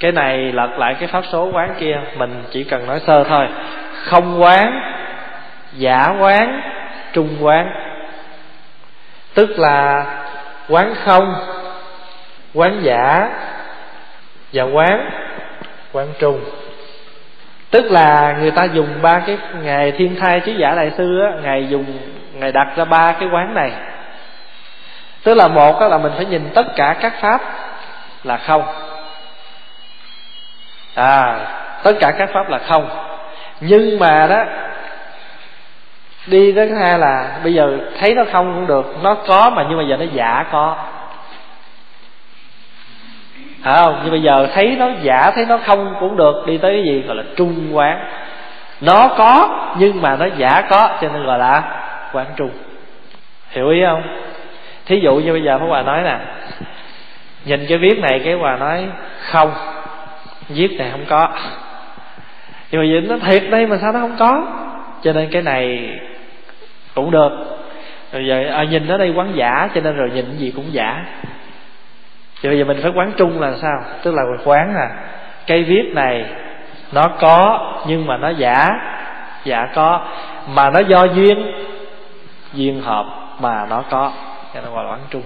Speaker 1: Cái này lật lại cái pháp số quán kia, mình chỉ cần nói sơ thôi. Không quán, giả quán, trung quán. Tức là quán không, quán giả và quán quán trung tức là người ta dùng ba cái ngày thiên thai trí giả đại sư á, ngài dùng, ngài đặt ra ba cái quán này. Tức là một là mình phải nhìn tất cả các pháp là không. À tất cả các pháp là không. Nhưng mà đó, đi tới thứ hai là bây giờ thấy nó không cũng được, nó có mà nhưng mà giờ nó giả có phải không nhưng bây giờ thấy nó giả thấy nó không cũng được đi tới cái gì gọi là trung quán. Nó có nhưng mà nó giả có cho nên gọi là quán trung. Hiểu ý không? Thí dụ như bây giờ Pháp Hòa nói nè nhìn cái viết này cái hòa nói không viết này không có. Nhưng mà nhìn nó thiệt đây mà sao nó không có? Cho nên cái này cũng được. Rồi giờ à, nhìn ở đây quán giả cho nên rồi nhìn cái gì cũng giả thì bây giờ mình phải quán trung là sao? Tức là quán là cây viết này nó có nhưng mà nó giả giả có, mà nó do duyên duyên hợp mà nó có. Cho nên gọi là quán trung.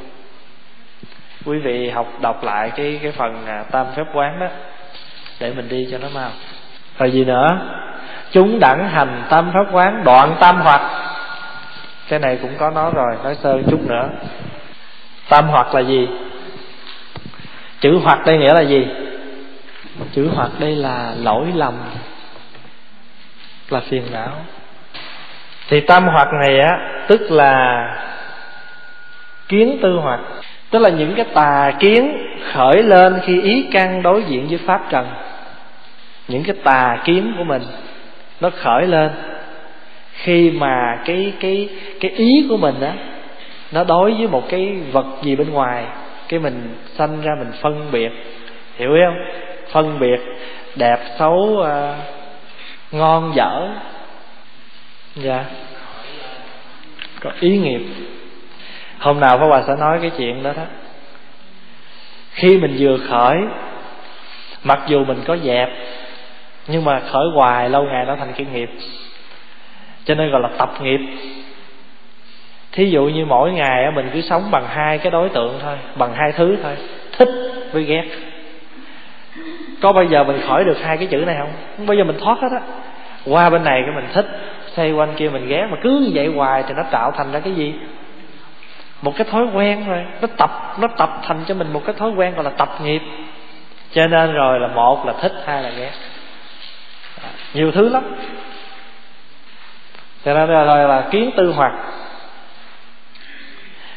Speaker 1: Quý vị học đọc lại cái cái phần à, tam phép quán đó để mình đi cho nó mau. Rồi gì nữa? Chúng đẳng hành tam pháp quán, đoạn tam hoặc. Cái này cũng có nói rồi, nói sơ chút nữa. Tam hoặc là gì? Chữ hoặc đây nghĩa là gì? Chữ hoặc đây là lỗi lầm là phiền não. Thì tam hoặc này á tức là kiến tư hoặc. Tức là những cái tà kiến khởi lên khi ý căn đối diện với pháp trần. Những cái tà kiến của mình nó khởi lên. Khi mà cái cái cái ý của mình á nó đối với một cái vật gì bên ngoài cái mình sanh ra mình phân biệt. Hiểu không? Phân biệt đẹp xấu à, ngon dở. Dạ. Có ý nghiệp. Hôm nào Pháp Hòa sẽ nói cái chuyện đó đó. Khi mình vừa khởi mặc dù mình có dẹp nhưng mà khởi hoài lâu ngày nó thành cái nghiệp. Cho nên gọi là tập nghiệp thí dụ như mỗi ngày mình cứ sống bằng hai cái đối tượng thôi bằng hai thứ thôi. Thích với ghét. Có bao giờ mình khỏi được hai cái chữ này không? Không bao giờ mình thoát hết á. Qua bên này cái mình thích xoay quanh kia mình ghét mà cứ như vậy hoài thì nó tạo thành ra cái gì? Một cái thói quen rồi nó tập nó tập thành cho mình một cái thói quen gọi là tập nghiệp. Cho nên rồi là một là thích hai là ghét. Nhiều thứ lắm. Cho nên là, là, là kiến tư hoặc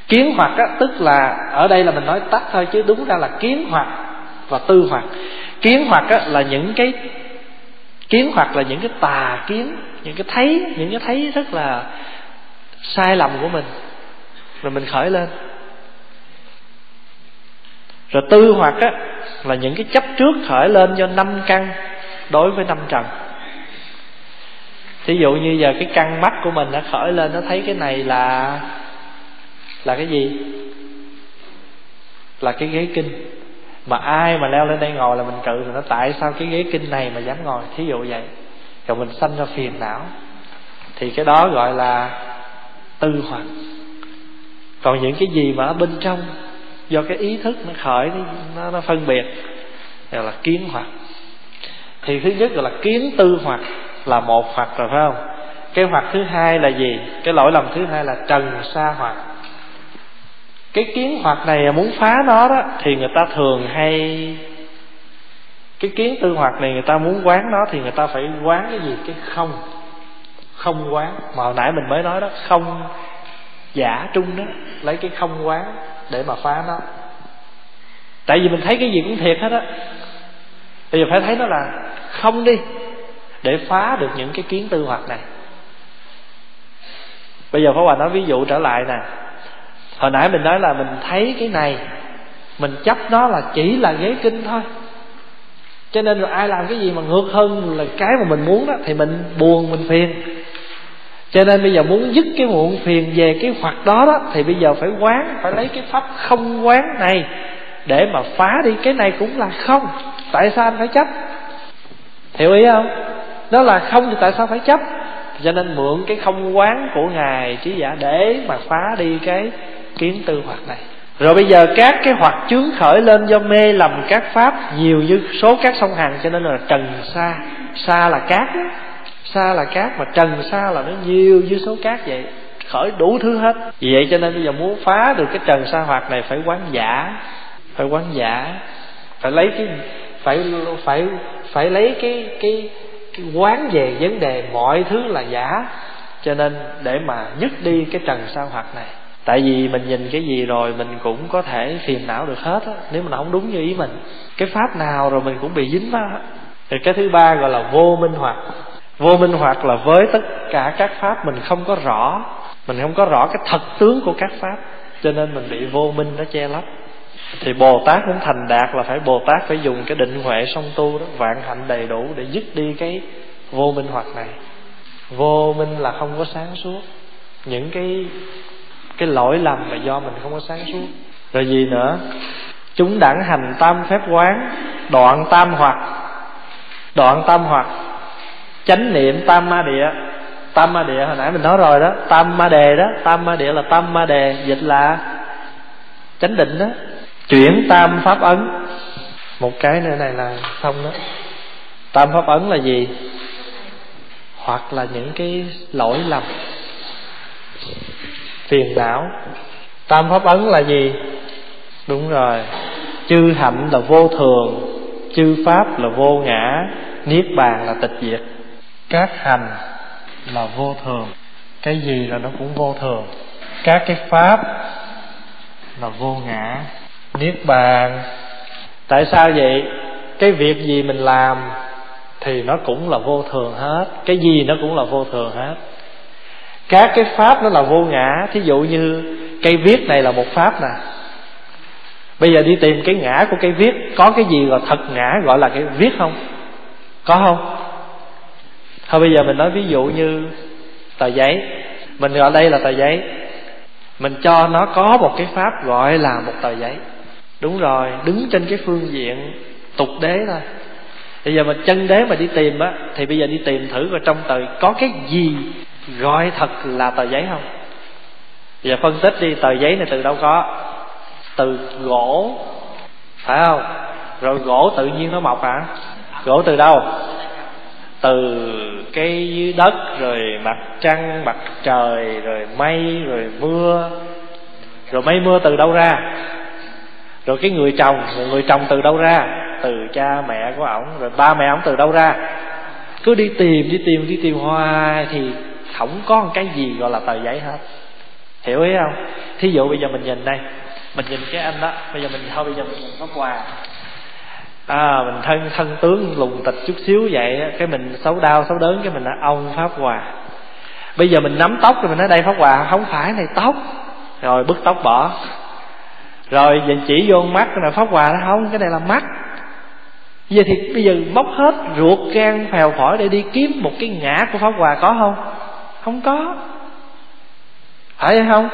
Speaker 1: kiến hoặc á, tức là ở đây là mình nói tắt thôi chứ đúng ra là kiến hoặc và tư hoặc. Kiến hoặc á, là những cái kiến hoặc là những cái tà kiến những cái thấy những cái thấy rất là sai lầm của mình. Rồi mình khởi lên. Rồi tư hoặc á là những cái chấp trước khởi lên do năm căn đối với năm trần. Thí dụ như giờ cái căn mắt của mình nó khởi lên nó thấy cái này là là cái gì? Là cái ghế kinh. Mà ai mà leo lên đây ngồi là mình cự thì nó tại sao cái ghế kinh này mà dám ngồi? Thí dụ vậy. Rồi mình sanh ra phiền não. Thì cái đó gọi là tư hoặc còn những cái gì mà ở bên trong do cái ý thức nó khởi nó, nó phân biệt gọi là kiến hoặc thì thứ nhất gọi là kiến tư hoặc là một hoặc rồi phải không? Cái hoặc thứ hai là gì? Cái lỗi lầm thứ hai là trần sa hoặc cái kiến hoạt này muốn phá nó đó, thì người ta thường hay, cái kiến tư hoạt này người ta muốn quán nó thì người ta phải quán cái gì? Cái không không quán. Mà hồi nãy mình mới nói đó, không giả trung đó, lấy cái không quán để mà phá nó. Tại vì mình thấy cái gì cũng thiệt hết á. Bây giờ phải thấy nó là không đi, để phá được những cái kiến tư hoạt này. Bây giờ Pháp Hòa nói ví dụ trở lại nè hồi nãy mình nói là mình thấy cái này, mình chấp nó là chỉ là ghế kinh thôi. Cho nên rồi ai làm cái gì mà ngược hơn là cái mà mình muốn đó, thì mình buồn, mình phiền. Cho nên bây giờ muốn dứt cái muộn phiền về cái hoặc đó đó, thì bây giờ phải quán, phải lấy cái pháp không quán này để mà phá đi. Cái này cũng là không. Tại sao anh phải chấp? Hiểu ý không? Đó là không thì tại sao phải chấp? Cho nên mượn cái không quán của ngài trí giả để mà phá đi cái kiến tư hoặc này. Rồi bây giờ các cái hoặc chướng khởi lên do mê lầm các pháp nhiều như số các sông hằng cho nên là trần xa xa là cát đó. xa là cát mà trần xa là nó nhiều như số cát vậy khởi đủ thứ hết. Vì vậy cho nên bây giờ muốn phá được cái trần sa hoạt này phải quán giả phải quán giả phải lấy cái phải phải phải lấy cái cái, cái quán về vấn đề mọi thứ là giả. Cho nên để mà dứt đi cái trần sa hoạt này tại vì mình nhìn cái gì rồi mình cũng có thể phiền não được hết á, nếu mà nó không đúng như ý mình. Cái pháp nào rồi mình cũng bị dính á. Thì cái thứ ba gọi là vô minh hoạt vô minh hoạt là với tất cả các pháp mình không có rõ. Mình không có rõ cái thật tướng của các pháp, cho nên mình bị vô minh nó che lấp. Thì bồ tát muốn thành đạt là phải bồ tát phải dùng cái định huệ song tu đó, vạn hạnh đầy đủ để dứt đi cái vô minh hoạt này. Vô minh là không có sáng suốt. Những cái cái lỗi lầm là do mình không có sáng suốt. Rồi gì nữa? Chúng đẳng hành tam phép quán, đoạn tam hoặc. Đoạn tam hoặc. Chánh niệm tam ma địa. Tam ma địa hồi nãy mình nói rồi đó. Tam ma đề đó. Tam ma địa là tam ma đề, dịch là chánh định đó. Chuyển tam pháp ấn. Một cái nữa này là xong đó. Tam pháp ấn là gì? Hoặc là những cái lỗi lầm phiền não. Tam pháp ấn là gì? Đúng rồi. Chư hạnh là vô thường chư pháp là vô ngã niết bàn là tịch diệt. Các hành là vô thường. Cái gì là nó cũng vô thường. Các cái pháp là vô ngã niết bàn. Tại sao vậy? Cái việc gì mình làm thì nó cũng là vô thường hết. Cái gì nó cũng là vô thường hết các cái pháp nó là vô ngã. Thí dụ như cây viết này là một pháp nè. Bây giờ đi tìm cái ngã của cây viết, có cái gì gọi thật ngã, gọi là cái viết không? Có không? Thôi bây giờ mình nói ví dụ như tờ giấy. Mình gọi đây là tờ giấy. Mình cho nó có một cái pháp gọi là một tờ giấy. Đúng rồi, đứng trên cái phương diện tục đế thôi. Bây giờ mình chân đế mà đi tìm á, thì bây giờ đi tìm thử vào trong tờ có cái gì gọi thật là tờ giấy không? Giờ phân tích đi, tờ giấy này từ đâu có? Từ gỗ. Phải không? Rồi gỗ tự nhiên nó mọc hả? Gỗ từ đâu? Từ cái dưới đất, rồi mặt trăng, mặt trời, rồi mây, rồi mưa. Rồi mây mưa từ đâu ra? Rồi cái người trồng rồi người trồng từ đâu ra? Từ cha mẹ của ổng, rồi ba mẹ ổng từ đâu ra? Cứ đi tìm đi tìm đi tìm hoài thì không có một cái gì gọi là tờ giấy hết. Hiểu ý không? Thí dụ bây giờ mình nhìn đây, mình nhìn cái anh đó, bây giờ mình, thôi bây giờ mình nhìn có quà. À mình thân thân tướng lùng tịch chút xíu vậy cái mình xấu đau, xấu đớn, cái mình là ông pháp hòa, bây giờ mình nắm tóc rồi mình nói, đây pháp hòa, không phải này tóc. Rồi bứt tóc bỏ. Rồi nhìn chỉ vô mắt cái này pháp hòa nó không, cái này là mắt. Giờ thì bây giờ móc hết ruột gan phèo phổi để đi kiếm một cái ngã của pháp hòa có không? Không có. Phải không?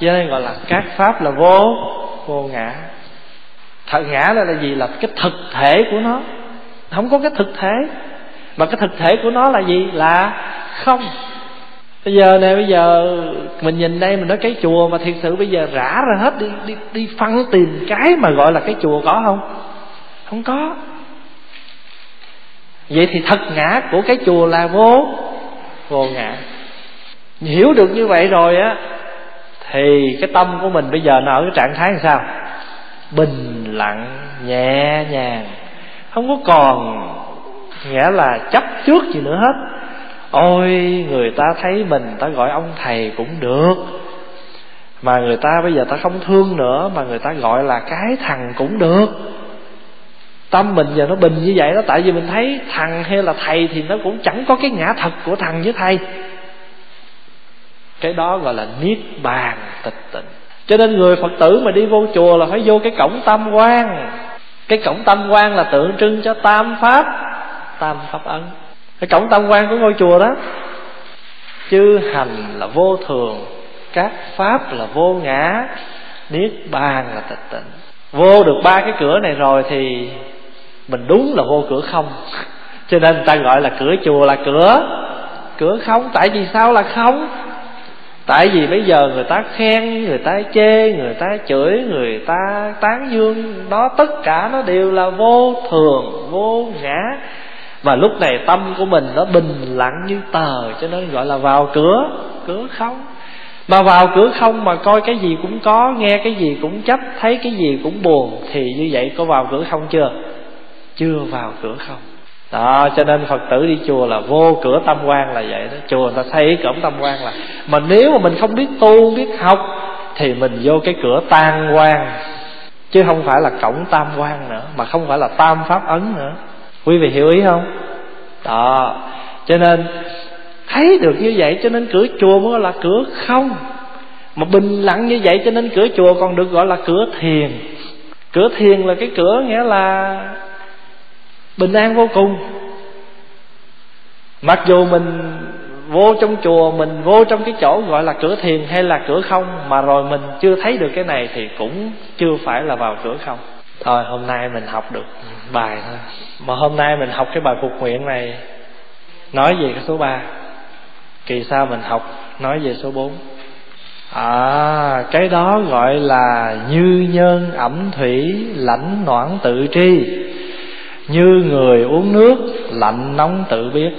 Speaker 1: Cho nên gọi là các pháp là vô vô ngã. Thật ngã là, là gì? Là cái thực thể của nó. Không có cái thực thể. Mà cái thực thể của nó là gì? Là không. Bây giờ này bây giờ mình nhìn đây mình nói cái chùa mà thiệt sự bây giờ rã ra hết đi đi đi phân tìm cái mà gọi là cái chùa có không? Không có. Vậy thì thật ngã của cái chùa là vô vô ngã hiểu được như vậy rồi á, thì cái tâm của mình bây giờ nó ở cái trạng thái làm sao? Bình lặng, nhẹ nhàng. Không có còn nghĩa là chấp trước gì nữa hết. Ôi, người ta thấy mình ta gọi ông thầy cũng được. Mà người ta bây giờ ta không thương nữa, mà người ta gọi là cái thằng cũng được. Tâm mình giờ nó bình như vậy đó, tại vì mình thấy thằng hay là thầy thì nó cũng chẳng có cái ngã thật của thằng với thầy cái đó gọi là niết bàn tịch tịnh. Cho nên người phật tử mà đi vô chùa là phải vô cái cổng tam quan. Cái cổng tam quan là tượng trưng cho tam pháp tam pháp ấn. Cái cổng tam quan của ngôi chùa đó, chư hành là vô thường, các pháp là vô ngã, niết bàn là tịch tịnh. Vô được ba cái cửa này rồi thì mình đúng là vô cửa không. Cho nên người ta gọi là cửa chùa là cửa cửa không. Tại vì sao là không? Tại vì bây giờ người ta khen, người ta chê, người ta chửi, người ta tán dương, đó tất cả nó đều là vô thường, vô ngã. Và lúc này tâm của mình nó bình lặng như tờ, cho nên gọi là vào cửa cửa không. Mà vào cửa không mà coi cái gì cũng có, nghe cái gì cũng chấp, thấy cái gì cũng buồn, thì như vậy có vào cửa không chưa? Chưa vào cửa không đó, cho nên phật tử đi chùa là vô cửa tâm quan là vậy đó. Chùa người ta xây cổng tâm quan là, mà nếu mà mình không biết tu, biết học, thì mình vô cái cửa tan quan. Chứ không phải là cổng tam quan nữa, mà không phải là tam pháp ấn nữa. Quý vị hiểu ý không? Đó, cho nên thấy được như vậy, cho nên cửa chùa mới là cửa không. Mà bình lặng như vậy, cho nên cửa chùa còn được gọi là cửa thiền. Cửa thiền là cái cửa nghĩa là bình an vô cùng. Mặc dù mình vô trong chùa, mình vô trong cái chỗ gọi là cửa thiền hay là cửa không, mà rồi mình chưa thấy được cái này thì cũng chưa phải là vào cửa không. Thôi, hôm nay mình học được bài thôi. Mà hôm nay mình học cái bài phục nguyện này, nói về cái số 3 kỳ sau mình học, nói về số 4 à cái đó gọi là như nhân ẩm thủy lãnh noãn tự tri như người uống nước lạnh nóng tự biết.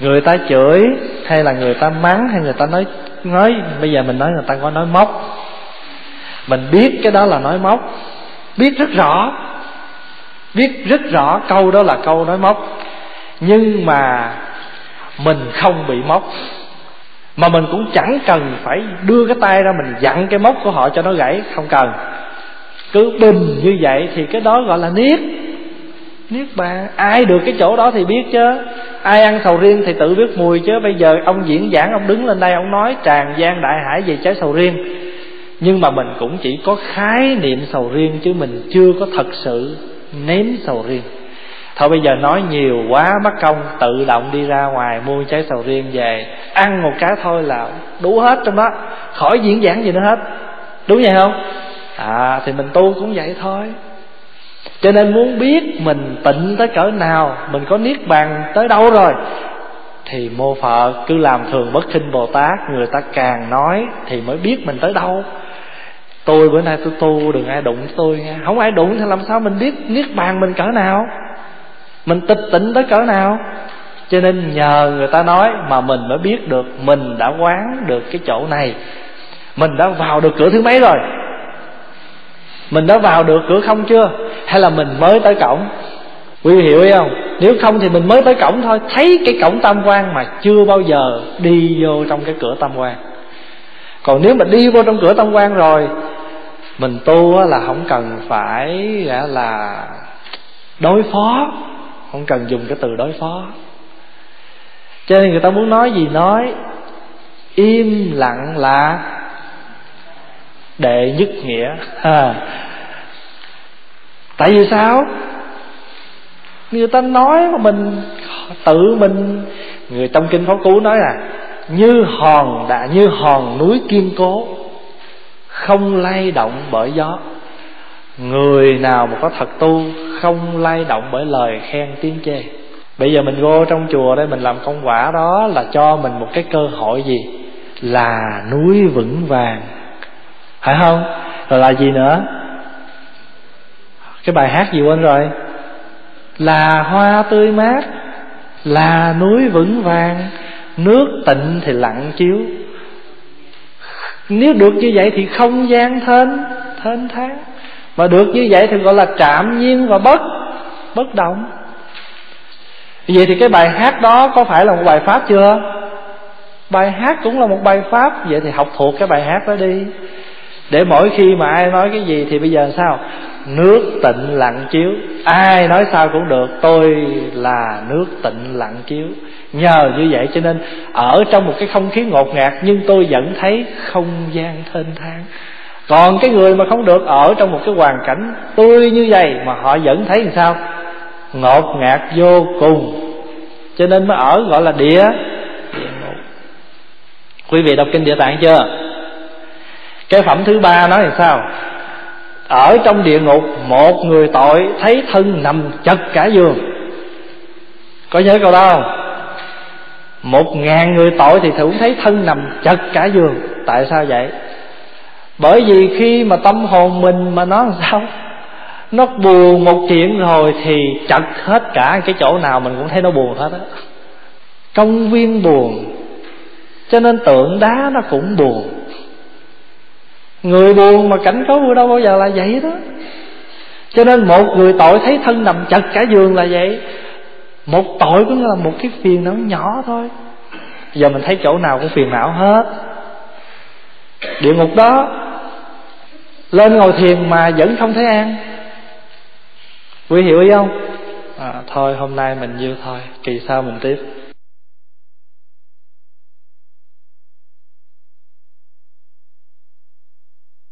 Speaker 1: Người ta chửi hay là người ta mắng hay người ta nói nói, bây giờ mình nói người ta có nói móc. Mình biết cái đó là nói móc. Biết rất rõ. Biết rất rõ câu đó là câu nói móc. Nhưng mà mình không bị móc. Mà mình cũng chẳng cần phải đưa cái tay ra mình dặn cái móc của họ cho nó gãy. Không cần. Cứ bình như vậy thì cái đó gọi là niết niết bàn. Ai được cái chỗ đó thì biết chứ. Ai ăn sầu riêng thì tự biết mùi chứ. Bây giờ ông diễn giảng, ông đứng lên đây, ông nói tràn gian đại hải về trái sầu riêng. Nhưng mà mình cũng chỉ có khái niệm sầu riêng chứ mình chưa có thật sự nếm sầu riêng. Thôi bây giờ nói nhiều quá mất công tự động đi ra ngoài mua trái sầu riêng về. Ăn một cái thôi là đủ hết trong đó. Khỏi diễn giảng gì nữa hết. Đúng vậy không? À thì mình tu cũng vậy thôi cho nên muốn biết mình tịnh tới cỡ nào, mình có niết bàn tới đâu rồi? Thì mô phật, cứ làm thường bất khinh bồ tát, người ta càng nói thì mới biết mình tới đâu. Tôi bữa nay tôi tu, đừng ai đụng tôi nghe. Không ai đụng thì làm sao mình biết niết bàn mình cỡ nào? Mình tịch tịnh tới cỡ nào? Cho nên nhờ người ta nói mà mình mới biết được, mình đã quán được cái chỗ này. Mình đã vào được cửa thứ mấy rồi? Mình đã vào được cửa không chưa? Hay là mình mới tới cổng? Quý vị hiểu ý không? Nếu không thì mình mới tới cổng thôi. Thấy cái cổng tam quan mà chưa bao giờ đi vô trong cái cửa tam quan. Còn nếu mà đi vô trong cửa tam quan rồi, mình tu là không cần phải là đối phó. Không cần dùng cái từ đối phó. Cho nên người ta muốn nói gì? Nói im lặng là đệ nhất nghĩa. À. tại vì sao? Người ta nói mà mình, tự mình, người trong kinh pháp cú nói là, như hòn đã như hòn núi kiên cố, không lay động bởi gió. Người nào mà có thật tu, không lay động bởi lời khen tiếng chê. Bây giờ mình vô trong chùa đây, mình làm công quả đó là cho mình một cái cơ hội gì? Là núi vững vàng phải không? Rồi là gì nữa? Cái bài hát gì quên rồi? Là hoa tươi mát, là núi vững vàng, nước tịnh thì lặng chiếu. Nếu được như vậy thì không gian thênh thênh thang mà được như vậy thì gọi là trạm nhiên và bất bất động. Vậy thì cái bài hát đó có phải là một bài pháp chưa? Bài hát cũng là một bài pháp. Vậy thì học thuộc cái bài hát đó đi để mỗi khi mà ai nói cái gì thì bây giờ sao? Nước tịnh lặng chiếu. Ai nói sao cũng được. Tôi là nước tịnh lặng chiếu. Nhờ như vậy cho nên ở trong một cái không khí ngột ngạt, nhưng tôi vẫn thấy không gian thênh thang. Còn cái người mà không được ở trong một cái hoàn cảnh tươi như vậy mà họ vẫn thấy làm sao? Ngột ngạt vô cùng. Cho nên mới ở gọi là địa địa ngục. Quý vị đọc kinh địa tạng chưa? Cái phẩm thứ ba nói là sao? Ở trong địa ngục, một người tội thấy thân nằm chật cả giường. Có nhớ câu đó không? Một ngàn người tội thì cũng thấy thân nằm chật cả giường. Tại sao vậy? Bởi vì khi mà tâm hồn mình mà nó làm sao? Nó buồn một chuyện rồi thì chật hết cả cái chỗ nào mình cũng thấy nó buồn hết á. Công viên buồn. Cho nên tượng đá nó cũng buồn người buồn mà cảnh có vui đâu bao giờ là vậy đó. Cho nên một người tội thấy thân nằm chật cả giường là vậy. Một tội cũng là một cái phiền não nhỏ thôi. Giờ mình thấy chỗ nào cũng phiền não hết. Địa ngục đó lên ngồi thiền mà vẫn không thấy an. Quý hiểu ý không? À, thôi hôm nay mình nhiêu thôi. Kỳ sau mình tiếp.